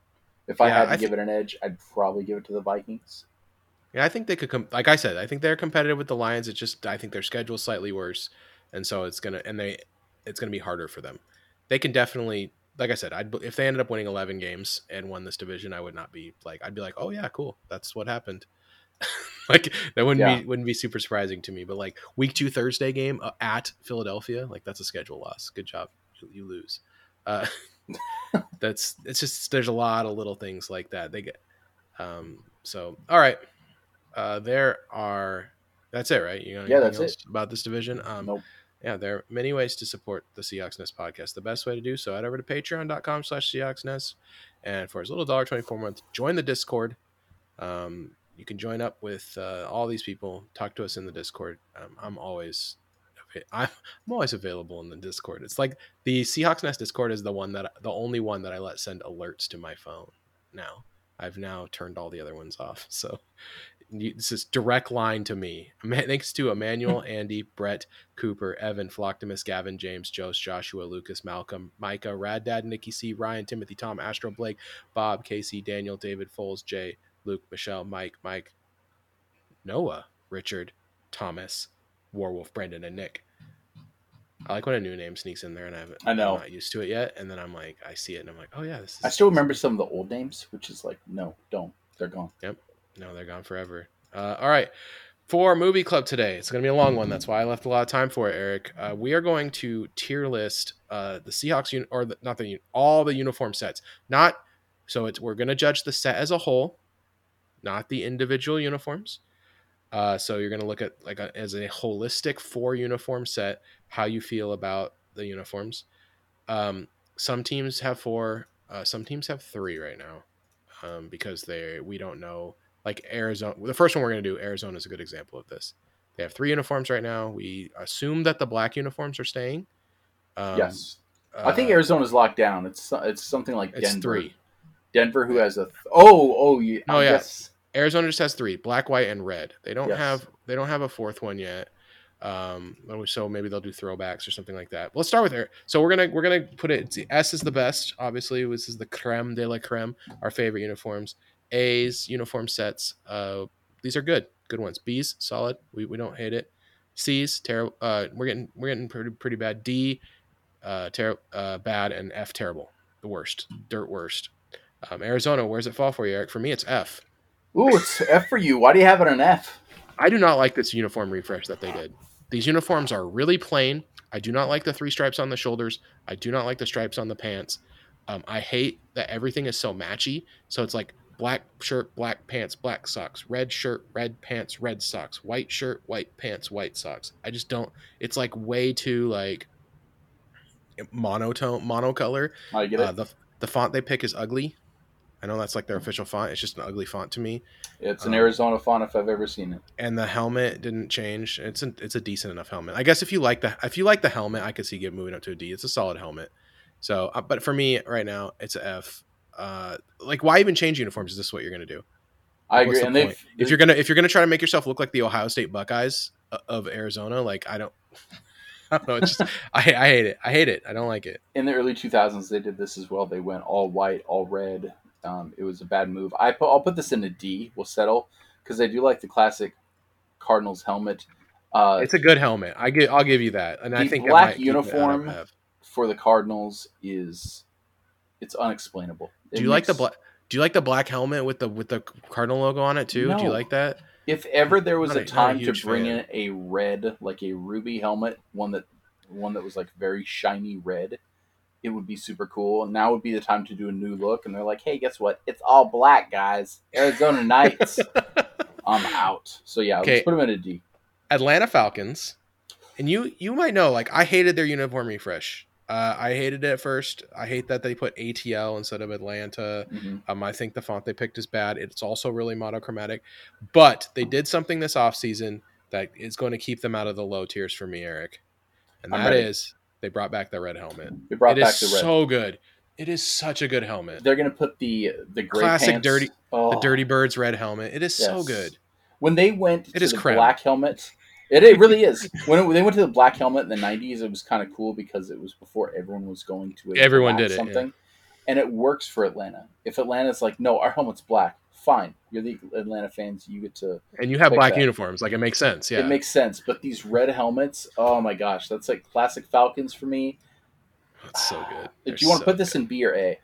If I Yeah, had to I give it an edge, I'd probably give it to the Vikings. Yeah, I think they could come. Like I said, I think they're competitive with the Lions. It's just I think their schedule's slightly worse, and so it's gonna and they it's gonna be harder for them. They can definitely, like I said, I'd if they ended up winning eleven games and won this division, I would not be like I'd be like, oh yeah, cool, that's what happened. *laughs* *laughs* like that wouldn't Yeah. be wouldn't be super surprising to me. But like week two Thursday game uh, at Philadelphia, like that's a schedule loss. Good job, you, you lose. Uh, *laughs* that's it's just there's a lot of little things like that. They get um. So all right, uh, there are. That's it, right? You know Yeah, that's else about this division? Um, Nope. yeah, there are many ways to support the Seahawks Nest podcast. The best way to do so, head over to patreon.com slash Seahawks Nest. And for as little dollar twenty four a month, join the Discord. Um, you can join up with uh, all these people. Talk to us in the Discord. Um, I'm always *laughs* I'm, always available in the Discord. It's like the Seahawks Nest Discord is the one that the only one that I let send alerts to my phone. Now I've now turned all the other ones off. *laughs* So you, this is direct line to me. Thanks to Emmanuel, *laughs* Andy, Brett, Cooper, Evan, Flocktimus, Gavin, James, Jost, Joshua, Lucas, Malcolm, Micah, Rad Dad, Nikki C, Ryan, Timothy, Tom, Astro, Blake, Bob, Casey, Daniel, David, Foles, Jay, Luke, Michelle, Mike, Mike, Noah, Richard, Thomas, Warwolf, Brandon, and Nick. I like when a new name sneaks in there and I haven't, I know. I'm not used to it yet. And then I'm like, I see it and I'm like, oh yeah, this is. I still remember some of the old names, which is like, no, don't. They're gone. Yep. No, they're gone forever. Uh, all right. For movie club today, it's going to be a long one. That's why I left a lot of time for it, Eric. Uh, we are going to tier list uh, the Seahawks, uni- or the, not the all the uniform sets. Not so it's we're going to judge the set as a whole, not the individual uniforms. Uh, so you're going to look at like a, as a holistic four uniform set, how you feel about the uniforms. Um, some teams have four. Uh, some teams have three right now um, because they we don't know like Arizona. The first one we're going to do, Arizona is a good example of this. They have three uniforms right now. We assume that the black uniforms are staying. Um, yes. I think uh, Arizona's locked down. It's it's something like It's Denver. three. Denver, who has a th- oh oh yeah Oh, yeah. yes Arizona just has three: black, white, and red. They don't Yes. have they don't have a fourth one yet. Um, so maybe they'll do throwbacks or something like that. Let's start with Air. So we're gonna we're gonna put it. see, S is the best. Obviously, this is the creme de la creme. Our favorite uniforms. A's uniform sets. Uh, these are good, good ones. B's solid. We, we don't hate it. C's terrible. Uh, we're getting we're getting pretty pretty bad. D, uh, ter- uh, bad, and F terrible. The worst, dirt worst. Um, Arizona, where's it fall for you, Eric? For me, it's F. ooh it's F for you. Why do you have it an F? I do not like this uniform refresh that they did. These uniforms are really plain. I do not like the three stripes on the shoulders. I do not like the stripes on the pants. Um, I hate that everything is so matchy. So it's like black shirt, black pants, black socks, red shirt, red pants, red socks, white shirt, white pants, white socks. I just don't. It's like way too like monotone, monocolor. I get it. Uh, the the font they pick is ugly. I know that's like their official font. It's just an ugly font to me. it's an um, Arizona font if I've ever seen it. and the helmet didn't change. It's a, it's a decent enough helmet. I guess if you like the if you like the helmet, I could see get moving up to a D. It's a solid helmet. So, uh, but for me right now, it's a F. Uh, like, why even change uniforms? Is this what you're gonna do? I What's agree. the? If you're gonna if you're gonna try to make yourself look like the Ohio State Buckeyes uh, of Arizona, like I don't, *laughs* I don't know. It's just *laughs* I I hate it. I hate it. I don't like it. in the early 2000s they did this as well. They went all white, all red. Um, it was a bad move. I put, I'll put this in a D. We'll settle because I do like the classic Cardinals helmet. Uh, It's a good helmet. I give I'll give you that. And I think black might keep it out of uniform for the Cardinals is it's unexplainable. It Do you like the black? Do you like the black helmet with the with the Cardinal logo on it too? Do you like that? If ever there was a a time to bring fan. in a red, like a ruby helmet, one that one that was like very shiny red, it would be super cool. And now would be the time to do a new look. And they're like, hey, guess what? It's all black, guys. Arizona Knights. *laughs* I'm out. So yeah, Okay. let's put them in a D. Atlanta Falcons, and you you might know like I hated their uniform refresh. Uh, I hated it at first. I hate that they put ATL instead of Atlanta. Mhm. Um, I think the font they picked is bad. It's also really monochromatic, but they did something this offseason that is going to keep them out of the low tiers for me, Eric. And that is they brought back the red helmet. They brought It back is the red. It's so good. It is such a good helmet. they're gonna put the the gray Classic pants. dirty- oh, The Dirty Birds red helmet. It is so good. When they went It to is the creme. black helmet, it, it really is. *laughs* When it, they went to the black helmet in the '90s, it was kind of cool because it was before everyone was going to a Everyone did it, something, and it works for Atlanta. If Atlanta's like, no, our helmet's black, fine. You're the Atlanta fans. You get to. And you have black that. uniforms. Like it makes sense. Yeah. It makes sense. But these red helmets, oh my gosh, that's like classic Falcons for me. It's so good. *sighs* Do you want to so put this in B or A?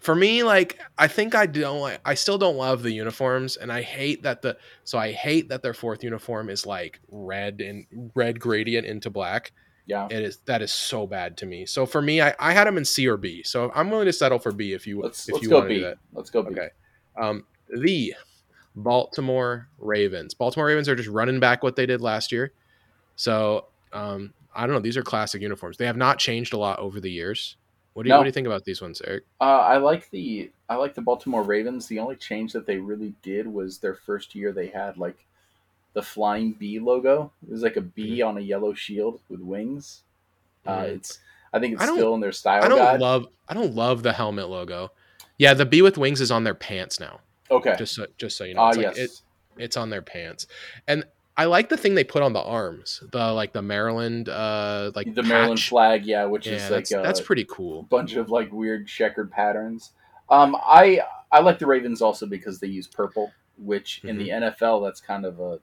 for me like i think i don't like i still don't love the uniforms and i hate that the so i hate that their fourth uniform is like red and red gradient into black Yeah. it is that is so bad to me so for me i, I had them in c or b so i'm willing to settle for b if you Let's if let's you go want to do B. that Let's go B. okay um the baltimore ravens baltimore ravens are just running back what they did last year so um i don't know these are classic uniforms they have not changed a lot over the years what do you No. what do you think about these ones eric Uh, I like the I like the Baltimore Ravens. The only change that they really did was their first year they had like the flying bee logo. It was like a bee on a yellow shield with wings. Uh, Mhm. it's I think it's I still in their style I don't guide. love I don't love the helmet logo. Yeah, the bee with wings is on their pants now. okay. Just so just so you know, Ah it's like yes. it, it's on their pants. And I like the thing they put on the arms, the like the Maryland uh like the Maryland flag, yeah, which Yeah, is like that's, a that's pretty cool. bunch of like weird checkered patterns. Um, I I like the Ravens also because they use purple, which in Mm-hmm. the NFL that's kind of a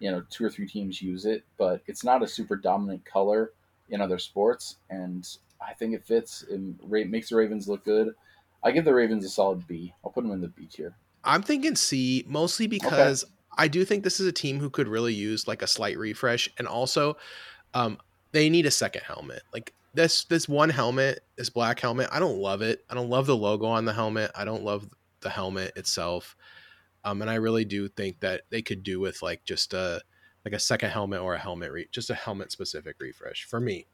you know two or three teams use it, but it's not a super dominant color in other sports, and I think it fits and ra- makes the Ravens look good. I give the Ravens a solid B. I'll put them in the B tier. I'm thinking C mostly because I do think this is a team who could really use like a slight refresh and also um they need a second helmet. Like this this one helmet, this black helmet, I don't love it. I don't love the logo on the helmet. I don't love the helmet itself. Um and I really do think that they could do with like just a like a second helmet or a helmet re- just a helmet specific refresh for me.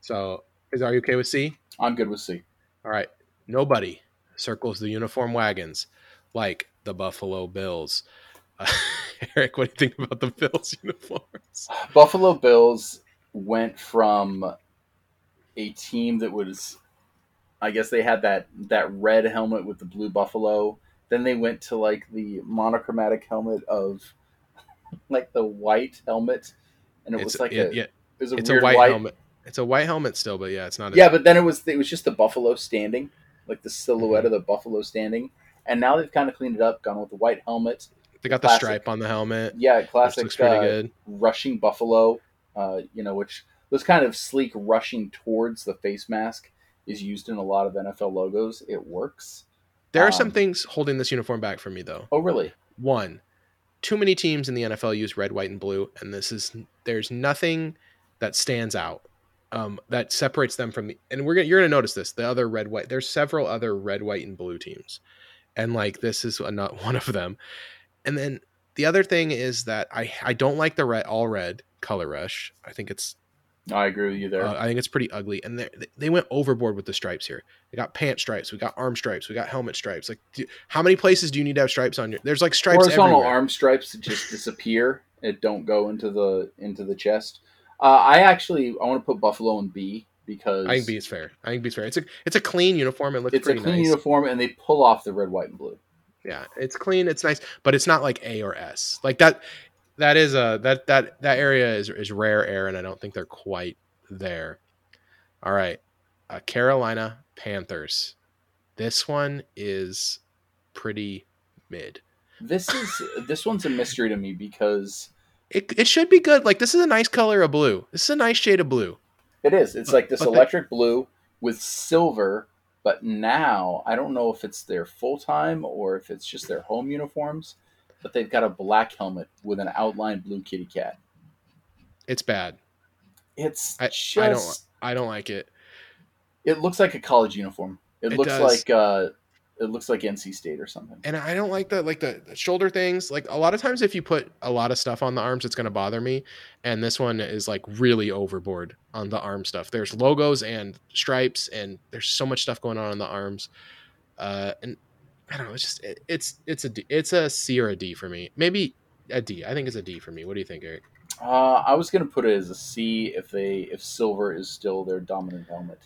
So, is are you okay with C? I'm good with C. All right. Nobody circles the uniform wagons like the Buffalo Bills. Uh, *laughs* Eric, what do you think about the Bills uniforms? Buffalo Bills went from a team that was I guess they had that that red helmet with the blue buffalo. Then they went to like the monochromatic helmet of *laughs* like the white helmet and it It's was like it- a yeah, it was a it's a white, white, helmet. It's a white helmet still, but yeah, it's not. Yeah, but then it was it was just the buffalo standing, like the Mm-hmm. silhouette of the buffalo standing. And now they've kind of cleaned it up, gone with the white helmet. they got the classic. stripe on the helmet, Yeah, classic looks pretty uh, good. rushing buffalo, uh, you know, which this kind of sleek rushing towards the face mask is used in a lot of NFL logos. It works. There are some um, things holding this uniform back for me, though. Oh, really? One, too many teams in the NFL use red, white, and blue, and this is there's nothing that stands out um, that separates them from the. And we're gonna you're gonna notice this. The other red, white. There's several other red, white, and blue teams, and like this is not *laughs* one of them. And then the other thing is that I I don't like the red all red color rush. I think it's I agree with you there. uh, I think it's pretty ugly, and they they went overboard with the stripes here. They got pant stripes, we got arm stripes, we got helmet stripes. Like, do, how many places do you need to have stripes on your? There's like stripes Horizontal everywhere. arm stripes that just disappear. It don't go into the into the chest. Uh, I actually I want to put Buffalo in B because I think B is fair. I think B is fair. It's a it's a clean uniform. It looks it's a clean nice. uniform and they pull off the red, white, and blue. Yeah, it's clean. It's nice, but it's not like A or S. Like that. That is a that that that area is is rare air, and I don't think they're quite there. All right, uh, Carolina Panthers. This one is pretty mid. This is this one's a mystery to me because It, it should be good. Like this is a nice color of blue. This is a nice shade of blue. It is. It's But- like this but they- electric blue with silver, but now I don't know if it's their full time or if it's just their home uniforms. But they've got a black helmet with an outlined blue kitty cat. It's bad. It's I- just I don't- I don't like it. It looks like a college uniform. It, It looks does. like uh, it looks like NC State or something. and I don't like the like the, the shoulder things. Like a lot of times, if you put a lot of stuff on the arms, it's going to bother me. And this one is like really overboard on the arm stuff. There's logos and stripes, and there's so much stuff going on on the arms. Uh, and I don't know. It's just it, it's it's a D, it's a C or a D for me. Maybe a D. I think it's a D for me. What do you think, Eric? Uh, I was gonna put it as a C if they if silver is still their dominant helmet.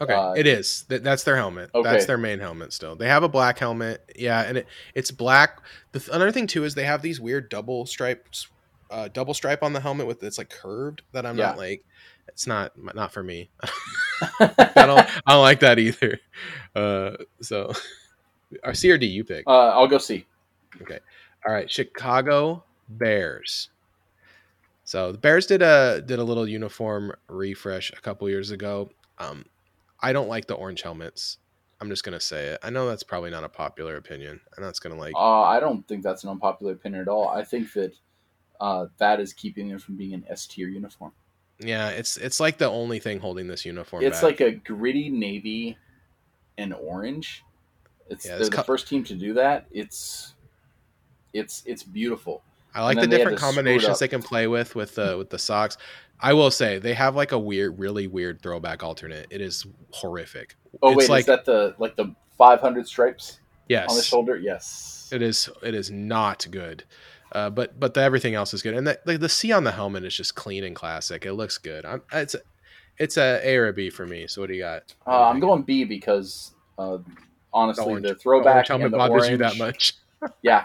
Okay, Uh, it is. That, that's their helmet. Okay. That's their main helmet. Still, they have a black helmet. Yeah, and it, it's black. The th- another thing too is they have these weird double stripes, uh, double stripe on the helmet with it's like curved. That I'm Yeah. not like. It's not not for me. *laughs* *laughs* I don't. I don't like that either. Uh, so, our C or D, you pick. Uh, I'll go C. Okay. All right, Chicago Bears. So the Bears did a did a little uniform refresh a couple years ago. Um, I don't like the orange helmets. I'm just gonna say it. I know that's probably not a popular opinion, and that's gonna like. Uh, I don't think that's an unpopular opinion at all. I think that uh, that is keeping them from being an S tier uniform. Yeah, it's it's like the only thing holding this uniform. It's back. like a gritty navy and orange. It's Yeah, they're this the first team to do that. It's it's it's beautiful. I like the and then they had different it combinations they can play with with the with the socks. I will say they have like a weird, really weird throwback alternate. It is horrific. Oh It's wait, like is that the like the 500 stripes yes, on the shoulder? Yes. It is. It is not good. Uh, but but the, everything else is good, and the, the the C on the helmet is just clean and classic. It looks good. I'm, it's a, it's a A or a B for me. So what do you got? Do Uh, you I'm going B because uh, honestly, orange- the throwback orange helmet the bothers orange. you that much. *laughs* Yeah.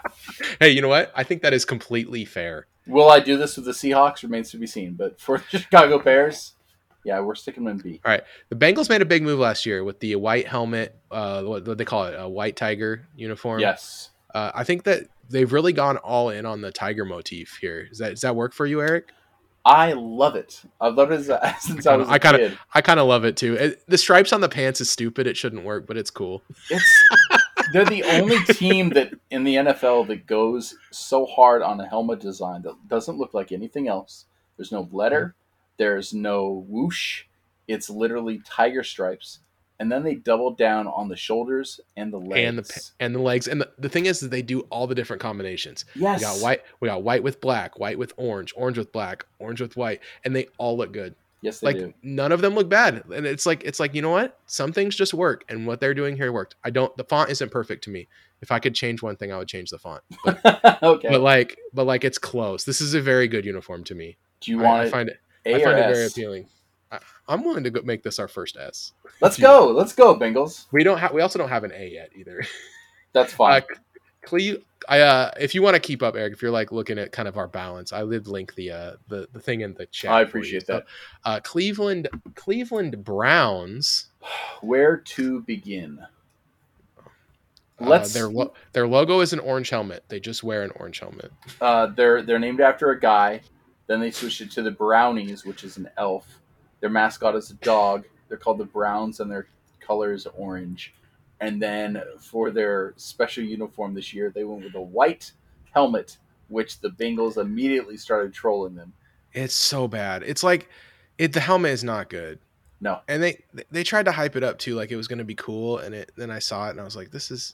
hey, you know what? I think that is completely fair. Will I do this with the Seahawks remains to be seen. But for the *laughs* Chicago Bears, yeah, we're sticking them B. All right. The Bengals made a big move last year with the white helmet. Uh, what, what they call it, a white tiger uniform. Yes. Uh, I think that they've really gone all in on the tiger motif here. Does that does that work for you, Eric? I love it. I've loved it as- *laughs* since I was a I kinda- kid. I kind of love it too. It, the stripes on the pants is stupid. It shouldn't work, but it's cool. It's they're the only team that in the NFL that goes so hard on a helmet design that doesn't look like anything else. There's no letter, there's no whoosh. It's literally tiger stripes, and then they double down on the shoulders and the legs. and the and the legs. And the, the thing is that they do all the different combinations. yes, We got white, we got white with black, white with orange, orange with black, orange with white, and they all look good. Yes, they like do. none of them look bad. And it's like it's like you know what? Some things just work, and what they're doing here worked. I don't. The font isn't perfect to me. If I could change one thing, I would change the font. *laughs* But, okay. but like, but like, it's close. This is a very good uniform to me. do you I, want I find it. A I find it very appealing. I, I'm willing to go make this our first S. Let's go. Let's go, Bengals. We don't have. We also don't have an A yet either. That's fine. *laughs* Uh, Cle- I uh, if you want to keep up, Eric, if you're like looking at kind of our balance, I did link the uh the, the thing in the chat. I appreciate that. Uh, Cleveland Cleveland Browns. *sighs* Where to begin? Uh, Let's. their lo- their logo is an orange helmet. They just wear an orange helmet. uh, they're they're named after a guy. Then they switched it to the Brownies, which is an elf. Their mascot is a dog. They're called the Browns, and their color is orange. And then for their special uniform this year, they went with a white helmet, which the Bengals immediately started trolling them. It's so bad. It's like it. The helmet is not good. No, And they they tried to hype it up too, like it was going to be cool. And it then I saw it and I was like, this is.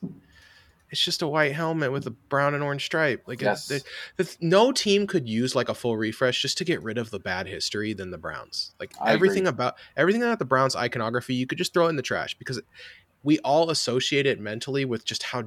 It's just a white helmet with a brown and orange stripe. Like yes, it, the, no team could use like a full refresh just to get rid of the bad history than the Browns. Like I everything agree. about everything about the Browns iconography, you could just throw it in the trash because we all associate it mentally with just how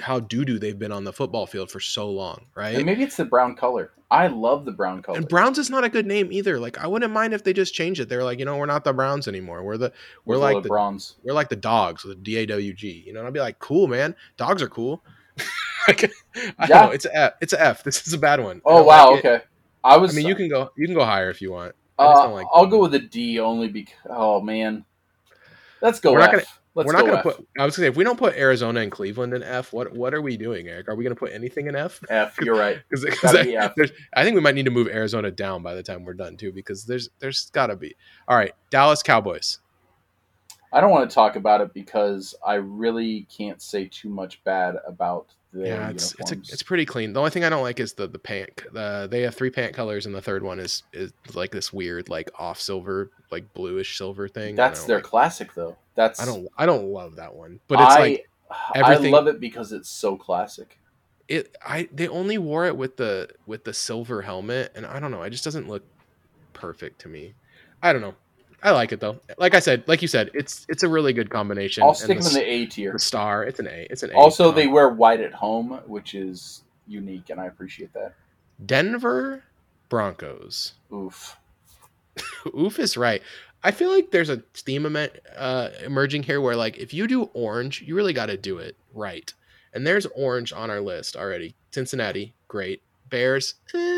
how doo doo they've been on the football field for so long, right? and maybe it's the brown color. I love the brown color. And Browns is not a good name either. Like I wouldn't mind if they just changed it. They're like, you know, we're not the Browns anymore. We're the we're With all like the Browns. we're like the dogs, the D A W G. You know, and I'd be like, cool, man. Dogs are cool. *laughs* like, I Yeah. know. It's a F. It's a F. This is a bad one. Oh wow, like it. okay. I was. I mean, you can go. You can go higher if you want. Uh, like I'll go with a D only because. Oh man, let's go We're not F. gonna- Let's we're not go gonna put. I was gonna say if we don't put Arizona and Cleveland in F, what what are we doing, Eric? Are we gonna put anything in F? F. You're *laughs* right. Because Gotta be F. I think we might need to move Arizona down by the time we're done too, because there's there's gotta be. All right, Dallas Cowboys. I don't want to talk about it because I really can't say too much bad about their yeah, it's it's a, it's pretty clean. The only thing I don't like is the the pant. The they have three pant colors, and the third one is is like this weird like off silver, like bluish silver thing. That's their like- classic though. That's I don't I don't love that one, but it's I, like *sighs* I love it because it's so classic. it. I they only wore it with the with the silver helmet, and I don't know. It just doesn't look perfect to me. I don't know. I like it though. Like I said, like you said, it's it's a really good combination. I'll and stick them the, in the A tier. the star. It's an A. It's an A. Also, they wear white at home, which is unique, and I appreciate that. Denver Broncos. Oof. *laughs* Oof is right. I feel like there's a theme eme- uh, emerging here where, like, if you do orange, you really got to do it right. And there's orange on our list already. Cincinnati, great. Bears, eh.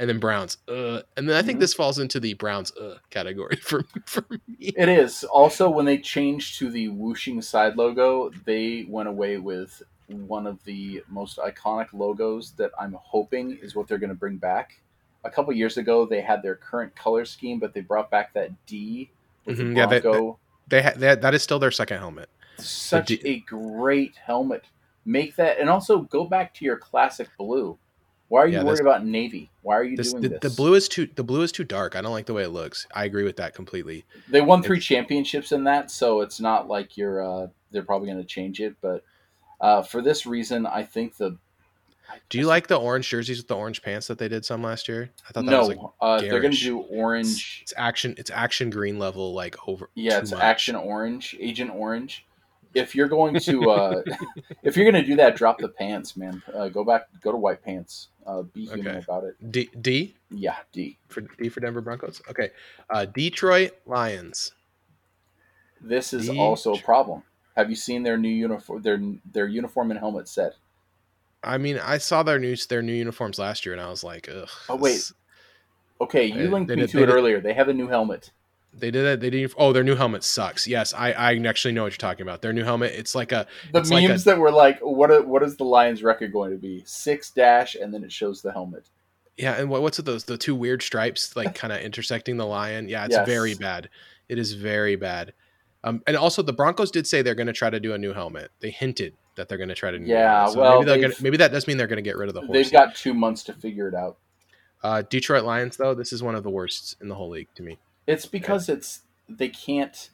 And then Browns, uh. And then I think this falls into the Browns, uh, category *laughs* for for me. It is. Also, when they changed to the whooshing side logo, they went away with one of the most iconic logos that I'm hoping is what they're going to bring back. A couple years ago, they had their current color scheme, but they brought back that D with Mhm, the yeah, Bronco. They, ha- they that is still their second helmet. Such a great helmet. Make that, and also go back to your classic blue. Why are you Yeah, worried about navy? Why are you This, doing the, this? the blue is too the blue is too dark. I don't like the way it looks. I agree with that completely. They won three It's- championships in that, so it's not like you're uh, they're probably going to change it. But uh, for this reason, I think the Do you like the orange jerseys with the orange pants that they did some last year? I thought that no, was like uh, they're going to do orange. it's action it's action green level like over Yeah, it's much. action orange, agent orange. If you're going to uh, *laughs* if you're going to do that, drop the pants, man. Uh, go back, go to white pants. Uh, be human Okay. about it. D D Yeah, D. for D for Denver Broncos. Okay, uh, Detroit Lions. This is D- also a problem. Have you seen their new uniform? Their their uniform and helmet set. I mean, I saw their new their new uniforms last year, and I was like, ugh. Oh, wait. Okay, you linked they me to they it earlier. They have a new helmet. They did it. They didn't. Oh, their new helmet sucks. Yes, I I actually know what you're talking about. Their new helmet. It's like a The It's like memes that were like, "What? Are, what is the Lions' record going to be? Six dash, and then it shows the helmet." yeah. And what, what's it? Those the two weird stripes like kind of intersecting the lion. Yeah, it's Yes. very bad. It is very bad. Um, and also the Broncos did say they're going to try to do a new helmet. They hinted that they're going to try to. new Yeah. So well, maybe, gonna, maybe that does mean they're going to get rid of the horse. They've got two months to figure it out. Uh, Detroit Lions, though, this is one of the worst in the whole league to me. It's because it's they can't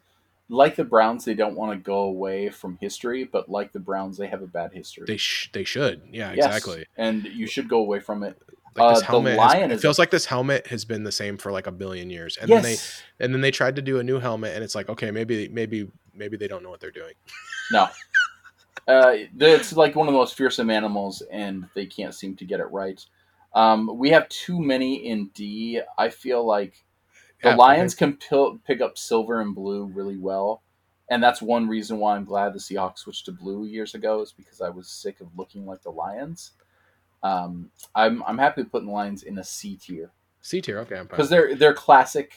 like the Browns. They don't want to go away from history, but like the Browns, they have a bad history. They sh- they should, yeah, Yes, exactly. and you should go away from it. Like this Uh, the helmet, has- lion it feels a- like this helmet has been the same for like a billion years, and then they and then they tried to do a new helmet, and it's like, okay, maybe maybe maybe they don't know what they're doing. *laughs* no. Uh, it's like one of the most fearsome animals, and they can't seem to get it right. Um, we have too many in D. I feel like the Yeah, Lions can pil- pick up silver and blue really well, and that's one reason why I'm glad the Seahawks switched to blue years ago. Is because I was sick of looking like the Lions. Um, I'm I'm happy putting the Lions in a C tier C tier, okay, because they're they're classic.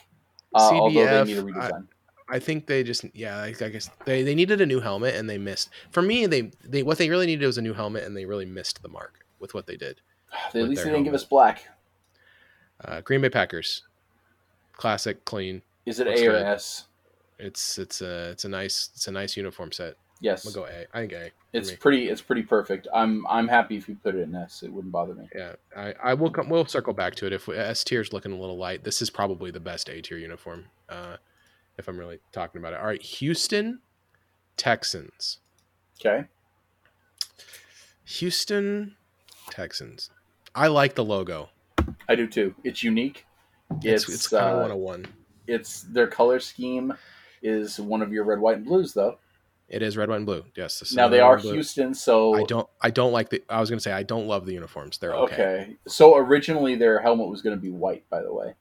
Uh, although they need a redesign. I think they just yeah, I, I guess they, they needed a new helmet and they missed. For me, they they what they really needed was a new helmet and they really missed the mark with what they did. At least they didn't give us black. Uh, Green Bay Packers, classic, clean. Is it A or good. S? It's it's a it's a nice it's a nice uniform set. Yes, gonna go A. I think A. it's me. pretty. It's pretty perfect. I'm I'm happy if you put it in S. It wouldn't bother me. Yeah, I, I will come. We'll circle back to it. If we, S tier is looking a little light, this is probably the best A tier uniform. Uh, if I'm really talking about it. All right, Houston Texans. Okay. Houston Texans. I like the logo. I do too. It's unique. It's It's it's, kind of uh, one of one. it's their color scheme is one of your red, white, and blues though. It is red, white, and blue. Yes. Now they are. Houston, so I don't. I don't like the. I was gonna say I don't love the uniforms. They're okay. okay. So originally their helmet was going to be white, by the way.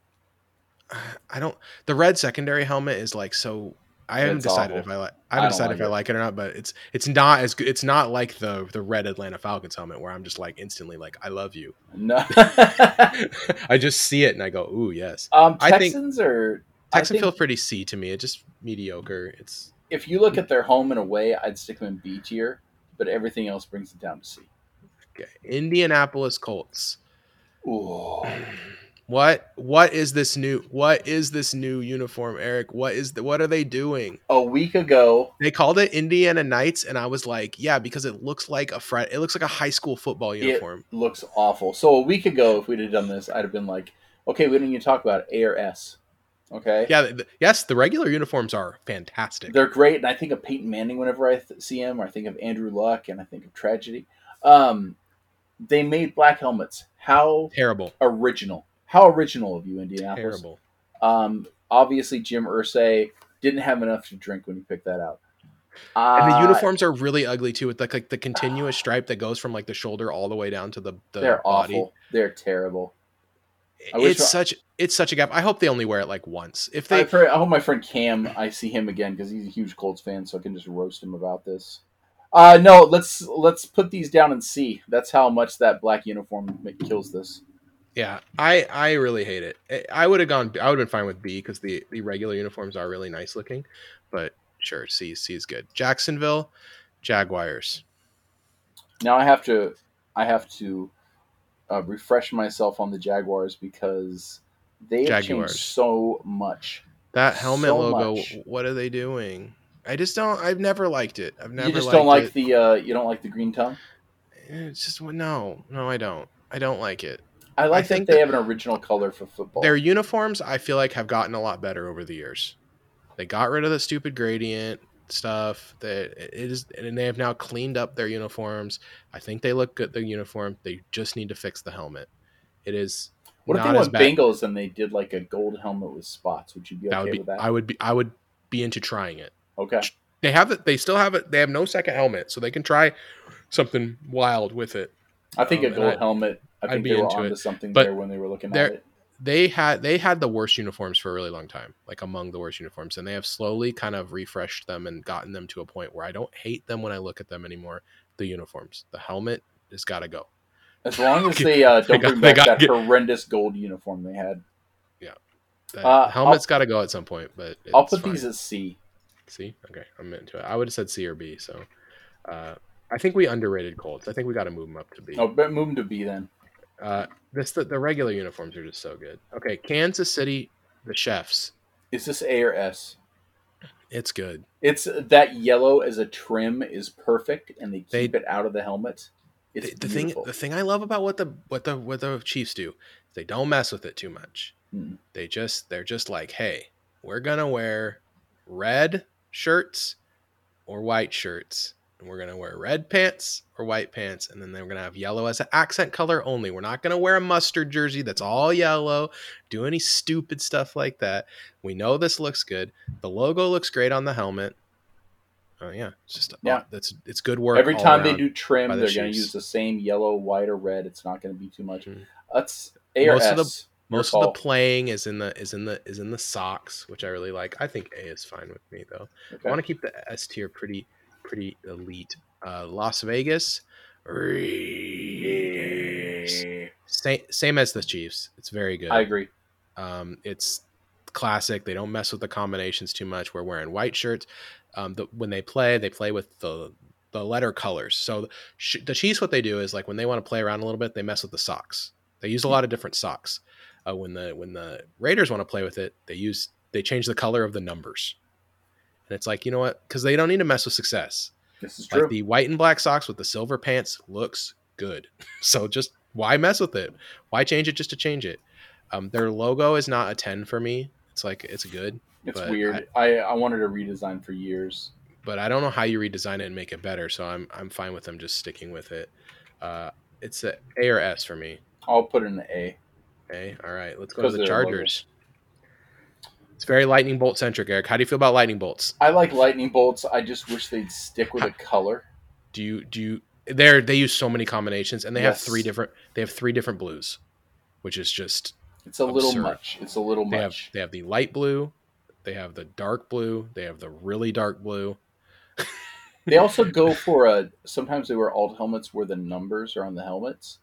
*sighs* I don't. The red secondary helmet is like so. I haven't It's decided awful. if I like. I I haven't don't decided like if I it. like it or not. But it's it's not as good. It's not like the the red Atlanta Falcons helmet where I'm just like instantly like I love you. No. *laughs* *laughs* I just see it and I go ooh yes. um, I think- Texans are. I Texan think feels pretty C to me. It's just mediocre. It's if you look at their home and away, I'd stick them in B tier, but everything else brings it down to C. okay. Indianapolis Colts. Ooh. What what is this new what is this new uniform, Eric? What is the what are they doing? A week ago, They called it Indiana Nights, and I was like, yeah, because it looks like a frat. It looks like a high school football uniform. looks awful. So a week ago, if we'd have done this, I'd have been like, okay, we don't even talk about A or S. Okay. yeah, th- yes, the regular uniforms are fantastic. They're great, and I think of Peyton Manning whenever I th- see him, or I think of Andrew Luck, and I think of tragedy. Um, they made black helmets. How Terrible, original! How original of you, Indianapolis. terrible. Um, obviously, Jim Irsay didn't have enough to drink when he picked that out. And the Uh, uniforms are really ugly too, with like, like the continuous stripe that goes from like the shoulder all the way down to the, the they're body. awful. They're terrible. I wish It's I- such it's such a gap. I hope they only wear it like once. If they I've I hope my friend Cam, I see him again because he's a huge Colts fan, so I can just roast him about this. Uh, no, let's let's put these down and see. That's how much that black uniform kills this. Yeah, I I really hate it. I- I would have gone. I would have been fine with B because the the regular uniforms are really nice looking. But sure, C C is good. Jacksonville, Jaguars. Now I have to I have to uh, refresh myself on the Jaguars because they have Jaguars. changed so much. That helmet So logo. much. What are they doing? I just don't. I've never liked it. I've never. you just liked don't like it. the uh, you don't like the green tongue. It's just no, no. I don't. I don't like it. I like think that they have an original color for football. Their uniforms, I feel like, have gotten a lot better over the years. They got rid of the stupid gradient stuff. That it is, and they have now cleaned up their uniforms. I think they look good. Their uniform. They just need to fix the helmet. It is what if they went. Bengals and they did like a gold helmet with spots? Would you be okay that would be. with that? I would be. I would be into trying it. okay. They have it. They still have it. They have no second helmet, so they can try something wild with it. I think Um, a gold I- helmet. I I'd be into it. something But there when they were looking at it. they had they had the worst uniforms for a really long time, like among the worst uniforms, and they have slowly kind of refreshed them and gotten them to a point where I don't hate them when I look at them anymore. The uniforms, the helmet has got to go. As long as *laughs* they uh, don't got- bring back that horrendous gold uniform they had. The Uh, helmet's got to go at some point, but I'll put fine. these as C. C. Okay, I'm into it. I would have said C or B. So, uh, I think we underrated Colts. I think we got to move them up to B. Oh, move them to B then. Uh, this the, the regular uniforms are just so good. Okay, Kansas City, the Chefs. Is this A or S? It's good. It's that yellow as a trim is perfect, and they They- keep it out of the helmet. It's the, the thing the thing I love about what the what the what the Chiefs do, they don't mess with it too much. Mm. They just they're just like, hey, we're gonna wear red shirts or white shirts, and we're gonna wear red pants or white pants, and then they're gonna have yellow as an accent color only. We're not gonna wear a mustard jersey that's all yellow, do any stupid stuff like that. We know this looks good. The logo looks great on the helmet. Oh yeah, it's just Yeah. that's it's good work. Every time they do trim, the they're going to use the same yellow, white, or red. It's not going to be too much. Mhm. That's A Most S. of the- most of the playing is in the is in the is in the socks, which I really like. I think A is fine with me though. Okay. I want to keep the S tier pretty pretty elite. Uh, Las Vegas Raiders. Same same as the Chiefs. It's very good. I agree. Um, it's classic. They don't mess with the combinations too much. We're wearing white shirts. Um, the, when they play, they play with the the letter colors. So sh- the Chiefs, what they do is like when they want to play around a little bit, they mess with the socks. They use a lot of different socks. Uh, when the when the Raiders want to play with it, they use they change the color of the numbers. And it's like you know what? Because they don't need to mess with success. This is true. The white and black socks with the silver pants looks good. *laughs* So just why mess with it? Why change it just to change it? Um, their logo is not a ten for me. It's like it's good, it's weird. I, I wanted a redesign for years. but I don't know how you redesign it and make it better. So I'm I'm fine with them just sticking with it. Uh, it's a A or S for me. I'll put it in the A. A. All right, let's go to the Chargers. logo. Very lightning bolt centric, Eric. How do you feel about lightning bolts? I like lightning bolts. I just wish they'd stick with a color. Do you do you? They're they use so many combinations, and they have three different. They have three different blues, which is just It's a little much. It's a little they have much. they have the light blue, they have the dark blue, they have the really dark blue. They also *laughs* go for a. Sometimes they wear alt helmets where the numbers are on the helmets.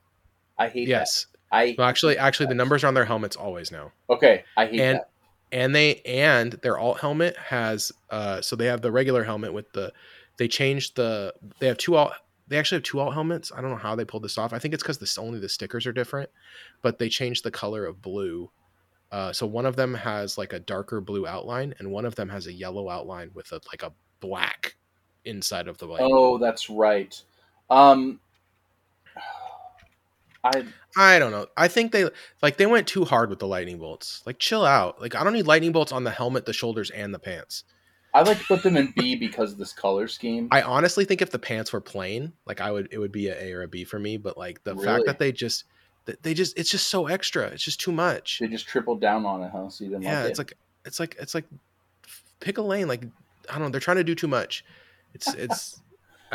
I hate that. Yes, that. I well, actually, actually, the numbers are on their helmets always now, okay. I hate And- that. And they and their alt helmet has uh, so they have the regular helmet with the they changed the they have two alt they actually have two alt helmets. I don't know how they pulled this off. I think it's because this only the stickers are different, but they changed the color of blue. Uh, so one of them has like a darker blue outline, and one of them has a yellow outline with a like a black inside of the lightning. Oh, that's right. Um, *sighs* I I don't know. I think they like they went too hard with the lightning bolts. Like chill out. Like I don't need lightning bolts on the helmet, the shoulders, and the pants. I like to put them in B because of this color scheme. I honestly think if the pants were plain, like I would, it would be a A or a B for me. But like the Really? fact that they just, that they just, it's just so extra. It's just too much. They just tripled down on it, huh? So you didn't Yeah, like it's it. like, it's like, it's like, pick a lane. Like I don't know. They're trying to do too much. It's, it's,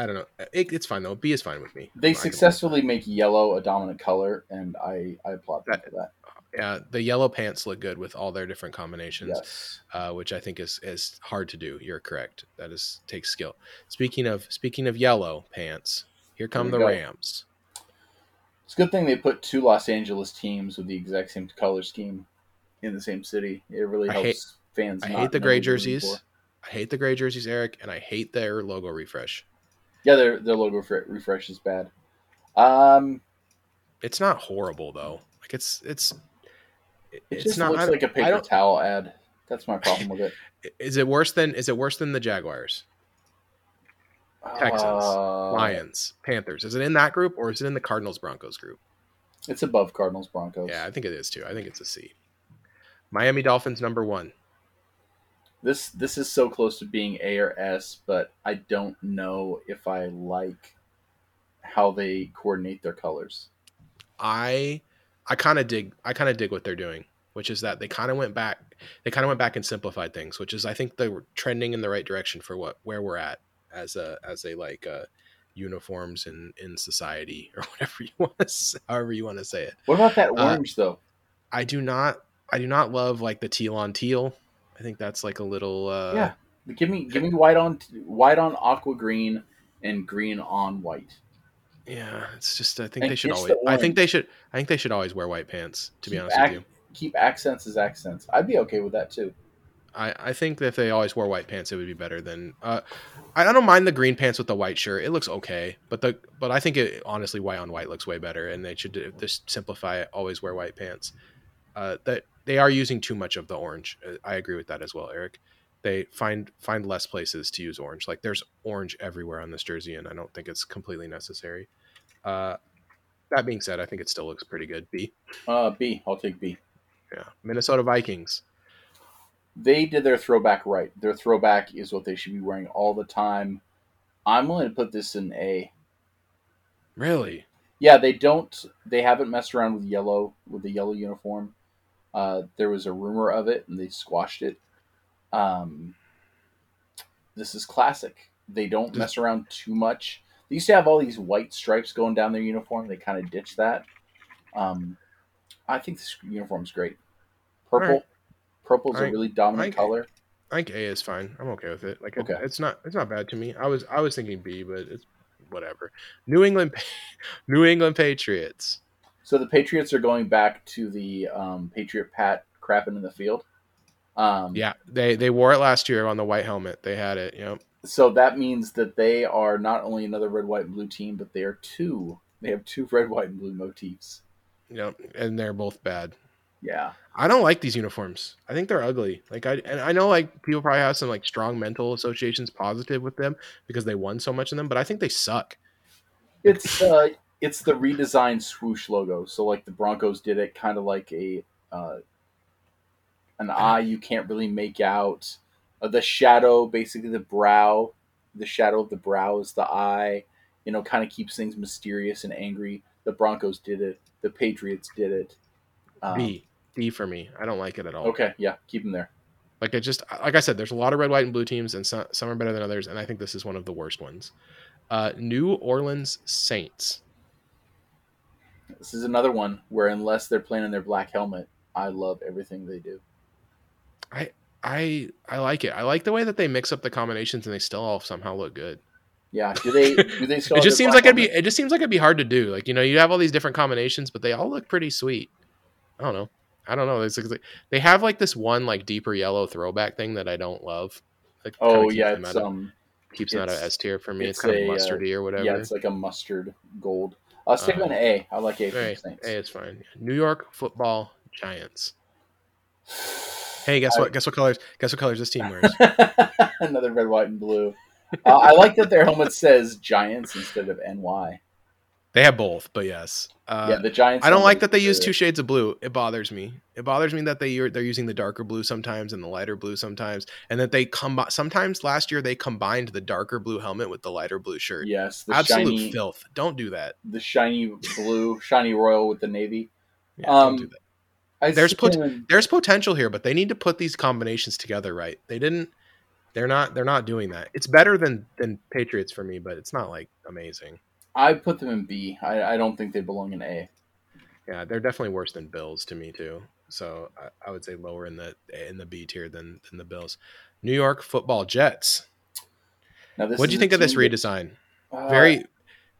I don't know. It, it's fine though. B is fine with me. they I'm successfully make yellow a dominant color, and I I applaud them That- for that. Yeah, the yellow pants look good with all their different combinations. Yes. uh, which I think is is hard to do. You're correct. That is takes skill. Speaking of speaking of yellow pants, here come the go. Rams. It's a good thing they put two Los Angeles teams with the exact same color scheme in the same city. It really I helps hate- fans. I hate the gray what they're rooting jerseys. I hate the gray jerseys, Eric, and I hate their logo refresh. Yeah, their their logo fre- refresh is bad. Um, It's not horrible though. Like it's it's it it's just not. looks like a paper towel ad. That's my problem with it. *laughs* Is it worse than is it worse than the Jaguars, Texans, Uh, Lions, Panthers? Is it in that group or is it in the Cardinals Broncos group? It's above Cardinals Broncos. Yeah, I think it is too. I think it's a C. Miami Dolphins number one. This this is so close to being A or S, but I don't know if I like how they coordinate their colors. I I kind of dig I kind of dig what they're doing, which is that they kind of went back they kind of went back and simplified things, which is I think they were trending in the right direction for what where we're at as a as a like uh uniforms in in society *laughs* or whatever you want to say, however you want to say it. What about that Uh, orange though? I do not I do not love like the teal on teal. I think that's like a little uh yeah, give me give me white on white on aqua green and green on white. yeah, it's just I think And they should always the I think they should I think they should always wear white pants to be honest ac- with you. Keep accents as accents. I'd be okay with that too. I, I think that if they always wore white pants, it would be better than. Uh, I, I don't mind the green pants with the white shirt; it looks okay. But the but I think it honestly white on white looks way better, and they should just simplify it. Always wear white pants. Uh, that they are using too much of the orange. Uh, I agree with that as well, Eric. They find find less places to use orange. Like there's orange everywhere on this jersey, and I don't think it's completely necessary. Uh, that being said, I think it still looks pretty good. B, Uh, B. I'll take B. yeah, Minnesota Vikings. They did their throwback right. Their throwback is what they should be wearing all the time. I'm willing to put this in A. Really? Yeah, they don't. They haven't messed around with yellow with the yellow uniform. Uh, there was a rumor of it, and they squashed it. Um, this is classic. They don't mess around too much. They used to have all these white stripes going down their uniform. They kind of ditched that. Um, I think this uniform's great. Purple, Alright. purple's a really dominant Like- color. I think A is fine. I'm okay with it. Like, Okay. it's not it's not bad to me. I was I was thinking B, but it's whatever. New England, *laughs* New England Patriots. So the Patriots are going back to the um, Patriot Pat crapping in the field. Um, Yeah, they they wore it last year on the white helmet. They had it. Yep. So that means that they are not only another red, white, and blue team, but they are two. They have two *laughs* red, white, and blue motifs. Yep. And they're both bad. Yeah. I don't like these uniforms. I think they're ugly. Like I and I know like people probably have some like strong mental associations positive with them because they won so much in them, but I think they suck. It's uh, it's the redesigned swoosh logo. So like the Broncos did it, kind of like a uh, an eye you can't really make out. Uh, the shadow, basically the brow, the shadow of the brow is the eye. You know, kind of keeps things mysterious and angry. The Broncos did it. The Patriots did it. Um, B. D for me. I don't like it at all. Okay, yeah, keep them there. Like I just like I said, there's a lot of red, white, and blue teams, and some, some are better than others, and I think this is one of the worst ones. Uh, New Orleans Saints. This is another one where unless they're playing in their black helmet, I love everything they do. I I I like it. I like the way that they mix up the combinations and they still all somehow look good. Yeah, do they do *laughs* they still? it just seems like it'd be it just seems like it'd be hard to do. Like you know, you have all these different combinations, but they all look pretty sweet. I don't know. I don't know. It's like, they have like this one like deeper yellow throwback thing that I don't love. Kinda Oh yeah, it's of- um, keeps them out of S tier for me. It's, it's kind of a, uh, mustardy or whatever. Yeah, it's like a mustard gold. Uh, stick Uh, an A. I like A for hey, the Saints. hey, it's fine. New York Football Giants. *sighs* Hey, guess I- what? Guess what colors? Guess what colors this team wears? *laughs* Another red, white, and blue. Uh, I like that their helmet says Giants instead of NY. They have both, but yes. Uh, yeah, the Giants. I don't like that they use two shades of blue. It bothers me. It bothers me that they they're using the darker blue sometimes and the lighter blue sometimes, and that they come sometimes last year they combined the darker blue helmet with the lighter blue shirt. Yes, the Absolute shiny, filth. Don't do that. the shiny blue, shiny royal with the navy. Yeah, Um, don't do that. There's put- There's potential here, but they need to put these combinations together right. They didn't. They're not. They're not doing that. It's better than than Patriots for me, but it's not like amazing. I put them in B. I, I don't think they belong in A. Yeah, they're definitely worse than Bills to me too. So I, I would say lower in the in the B tier than than the Bills. New York Football Jets. Now, What do you think of this redesign? uh, Very,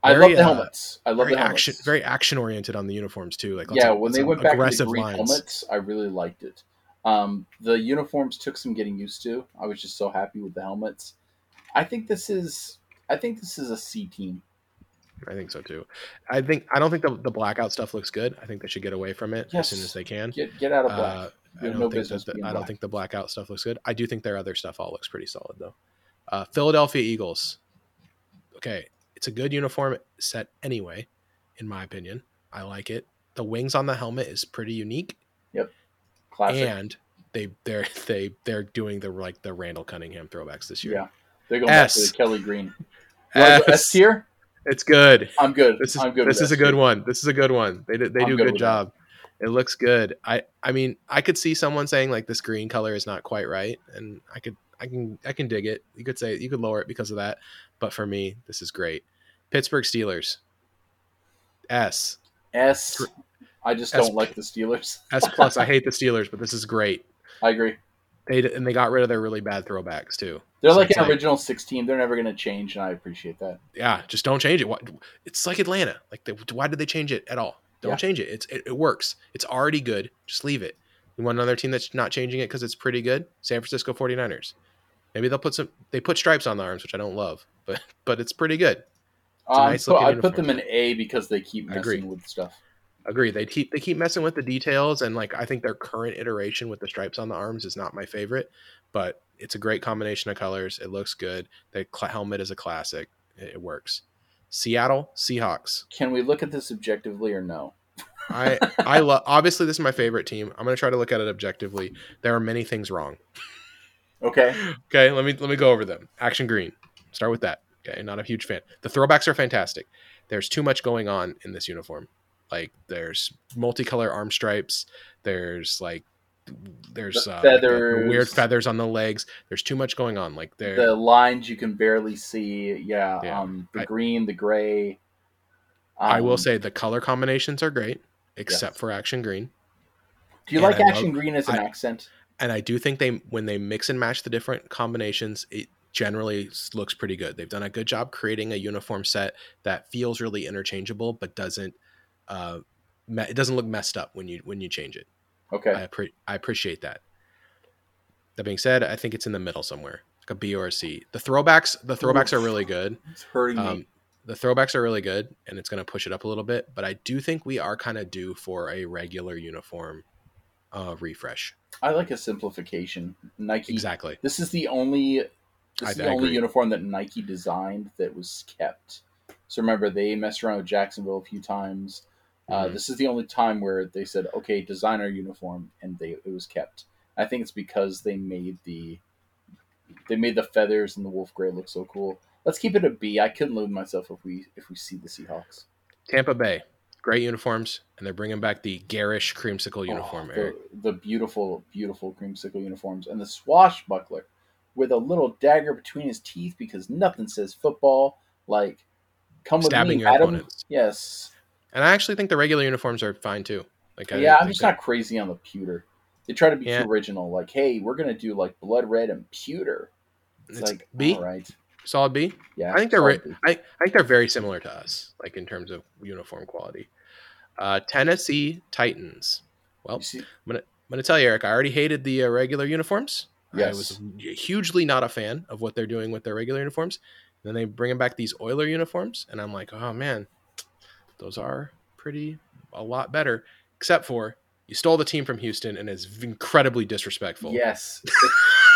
I very, love the uh, helmets. I love the helmets. action, very action oriented on the uniforms too. Like yeah, when they went back to the green lines. helmets, I really liked it. Um, the uniforms took some getting used to. I was just so happy with the helmets. I think this is. I think this is a C team. I think so too. I think I don't think the, the blackout stuff looks good. I think they should get away from it Yes. as soon as they can. Get get out of black. Uh, I don't no think that the, I don't think the blackout stuff looks good. I do think their other stuff all looks pretty solid though. Uh, Philadelphia Eagles. Okay, it's a good uniform set anyway, in my opinion. I like it. The wings on the helmet is pretty unique, Yep. Classic. and they they're *laughs* they they're doing the like the Randall Cunningham throwbacks this year. yeah, they're going back to the Kelly Green. *laughs* S, S tier. It's good. I'm good. This is I'm good. this is a good one. This is a good one. They do, they I'm do a good good job. It looks good. I I mean, I could see someone saying like this green color is not quite right, and I could I can I can dig it. You could say you could lower it because of that, but for me, this is great. Pittsburgh Steelers. S S. I just S- don't like the Steelers. S plus. I *laughs* hate the Steelers, but this is great. I agree. They and they got rid of their really bad throwbacks too. They're So like an like- original six team. They're never going to change, and I appreciate that. Yeah, just don't change it. It's like Atlanta. Like, they, why did they change it at all? Don't Yeah. change it. It's it, it works. It's already good. Just leave it. You want another team that's not changing it because it's pretty good? San Francisco 49ers. Maybe they'll put some. They put stripes on the arms, which I don't love, but but it's pretty good. a Um, nice so I put them in A because they keep messing with stuff. Agree. They keep they keep messing with the details, and like I think their current iteration with the stripes on the arms is not my favorite, but it's a great combination of colors. It looks good. The cl- helmet is a classic. It, it works. Seattle Seahawks. Can we look at this objectively or no? I I *laughs* love. Obviously, this is my favorite team. I'm going to try to look at it objectively. There are many things wrong. Okay. Okay, let me let me go over them. Action green. Start with that. Okay, not a huge fan. The throwbacks are fantastic. There's too much going on in this uniform. Like there's multicolor arm stripes. There's like there's The uh, like, the- the weird feathers. feathers on the legs. There's too much going on. Like there. The lines you can barely see. Yeah. Yeah. Um, the I- green, the gray. I will Um, say the color combinations are great, except Yes. for action green. Do you and like I action love- green as an I- accent? and I do think they when they mix and match the different combinations, it generally looks pretty good. They've done a good job creating a uniform set that feels really interchangeable, but doesn't uh, me- it doesn't look messed up when you when you change it. Okay. I appre- I appreciate that. That being said, I think it's in the middle somewhere, like a B or a C. The throwbacks the throwbacks are really good. it's hurting me. Um, the throwbacks are really good, and it's going to push it up a little bit. But I do think we are kind of due for a regular uniform uh, refresh. I like a simplification. Nike. Exactly. This is the only. This I- is the I only agree. uniform that Nike designed that was kept. So remember, they messed around with Jacksonville a few times. Uh, Mhm. this is the only time where they said, "Okay, design our uniform," and they it was kept. I think it's because they made the they made the feathers and the wolf gray look so cool. Let's keep it a B. I couldn't live myself if we if we see the Seahawks Tampa Bay, great uniforms, and they're bringing back the garish creamsicle uniform. Oh, the, the beautiful, beautiful creamsicle uniforms and the swashbuckler with a little dagger between his teeth because nothing says football like come with Stabbing me, your Adam. opponents. Yes. And I actually think the regular uniforms are fine too. Like, I yeah, I'm just that- not crazy on the pewter. They try to be Yeah. too original. Like, hey, we're gonna do like blood red and pewter. It's, It's like B? all right. solid B. Yeah, I think they're re-. I, I think they're very similar to us, like in terms of uniform quality. Uh, Tennessee Titans. Well, You see, I'm gonna tell you, Eric. I already hated the uh, regular uniforms. Yes. I was hugely not a fan of what they're doing with their regular uniforms. And Then they bring them back these Oiler uniforms, and I'm like, oh man, those are pretty a lot better. Except for you stole the team from Houston and is incredibly disrespectful. Yes. *laughs*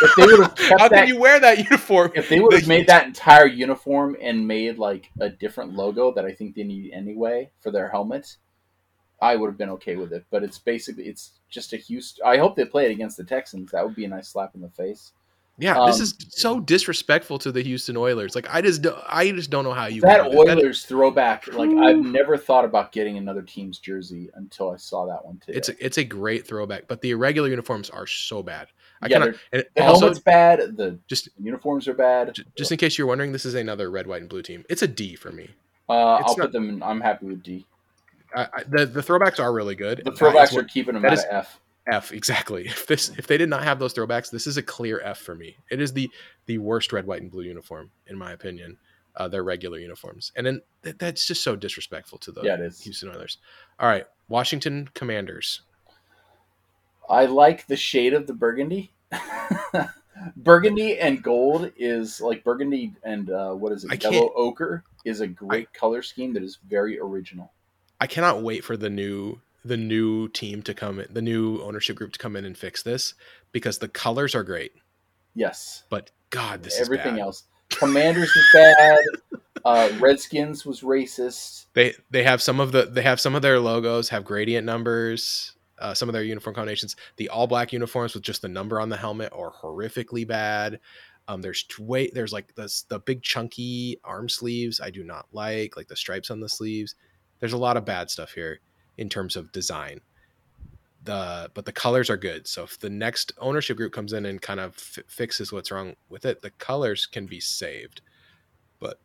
If, if they would have kept How that, can you wear that uniform? if they would have *laughs* made that entire uniform and made like a different logo that I think they need anyway for their helmets, I would have been okay with it. But it's basically it's just a Houston. I hope they play it against the Texans. That would be a nice slap in the face. Yeah, this Um, is so disrespectful to the Houston Oilers. Like I just do, I just don't know how you that can do that. Oilers throwback, like I've never thought about getting another team's jersey until I saw that one today. It's a, it's a great throwback, but the irregular uniforms are so bad. I Yeah, kind of and the also helmet's bad. The just uniforms are bad. j- just in case you're wondering, this is another red, white, and blue team. It's a D for me. Uh, I'll not- put them. in I'm happy with D. I, I, the the throwbacks are really good. The throwbacks what- are keeping them that at is- a F. F exactly. *laughs* If this if they did not have those throwbacks, this is a clear F for me. It is the the worst red, white, and blue uniform in my opinion. Uh, their regular uniforms, and then th- that's just so disrespectful to the Yeah. Houston Oilers. All right, Washington Commanders. I like the shade of the burgundy. *laughs* burgundy and gold is like burgundy and uh, what is it? I Yellow ochre is a great color scheme that is very original. I cannot wait for the new the new team to come in, the new ownership group to come in and fix this because the colors are great, Yes. but God, this Everything is bad. else. Commanders is bad. Uh, Redskins was racist. They they have some of the they have some of their logos have gradient numbers. Uh, some of their uniform combinations, the all black uniforms with just the number on the helmet, are horrifically bad. Um, there's way there's like this the big chunky arm sleeves I do not like, like the stripes on the sleeves. There's a lot of bad stuff here in terms of design. The but the colors are good. So if the next ownership group comes in and kind of fi- fixes what's wrong with it, the colors can be saved. But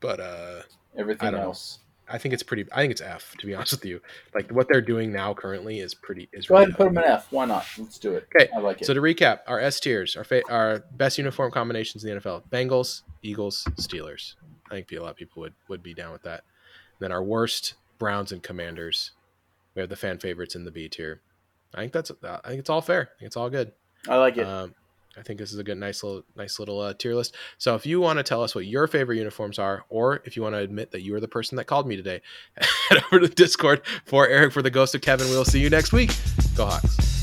but uh Everything know. else. I think it's pretty. I think it's F to be *laughs* honest with you. Like what they're doing now currently is pretty. Is Go ahead and put them in F. Why not? Let's do it. Okay, I like it. So to recap, our S tiers, our fa- our best uniform combinations in the NFL: Bengals, Eagles, Steelers. I think a lot of people would would be down with that. then our worst: Browns and Commanders. We have the fan favorites in the B tier. I think that's. I think it's all fair. I think it's all good. I like it. Um, I think this is a good, nice little, nice little uh, tier list. So if you want to tell us what your favorite uniforms are, or if you want to admit that you were the person that called me today, *laughs* head over to Discord for Eric for the Ghost of Kevin. We'll see you next week. Go Hawks.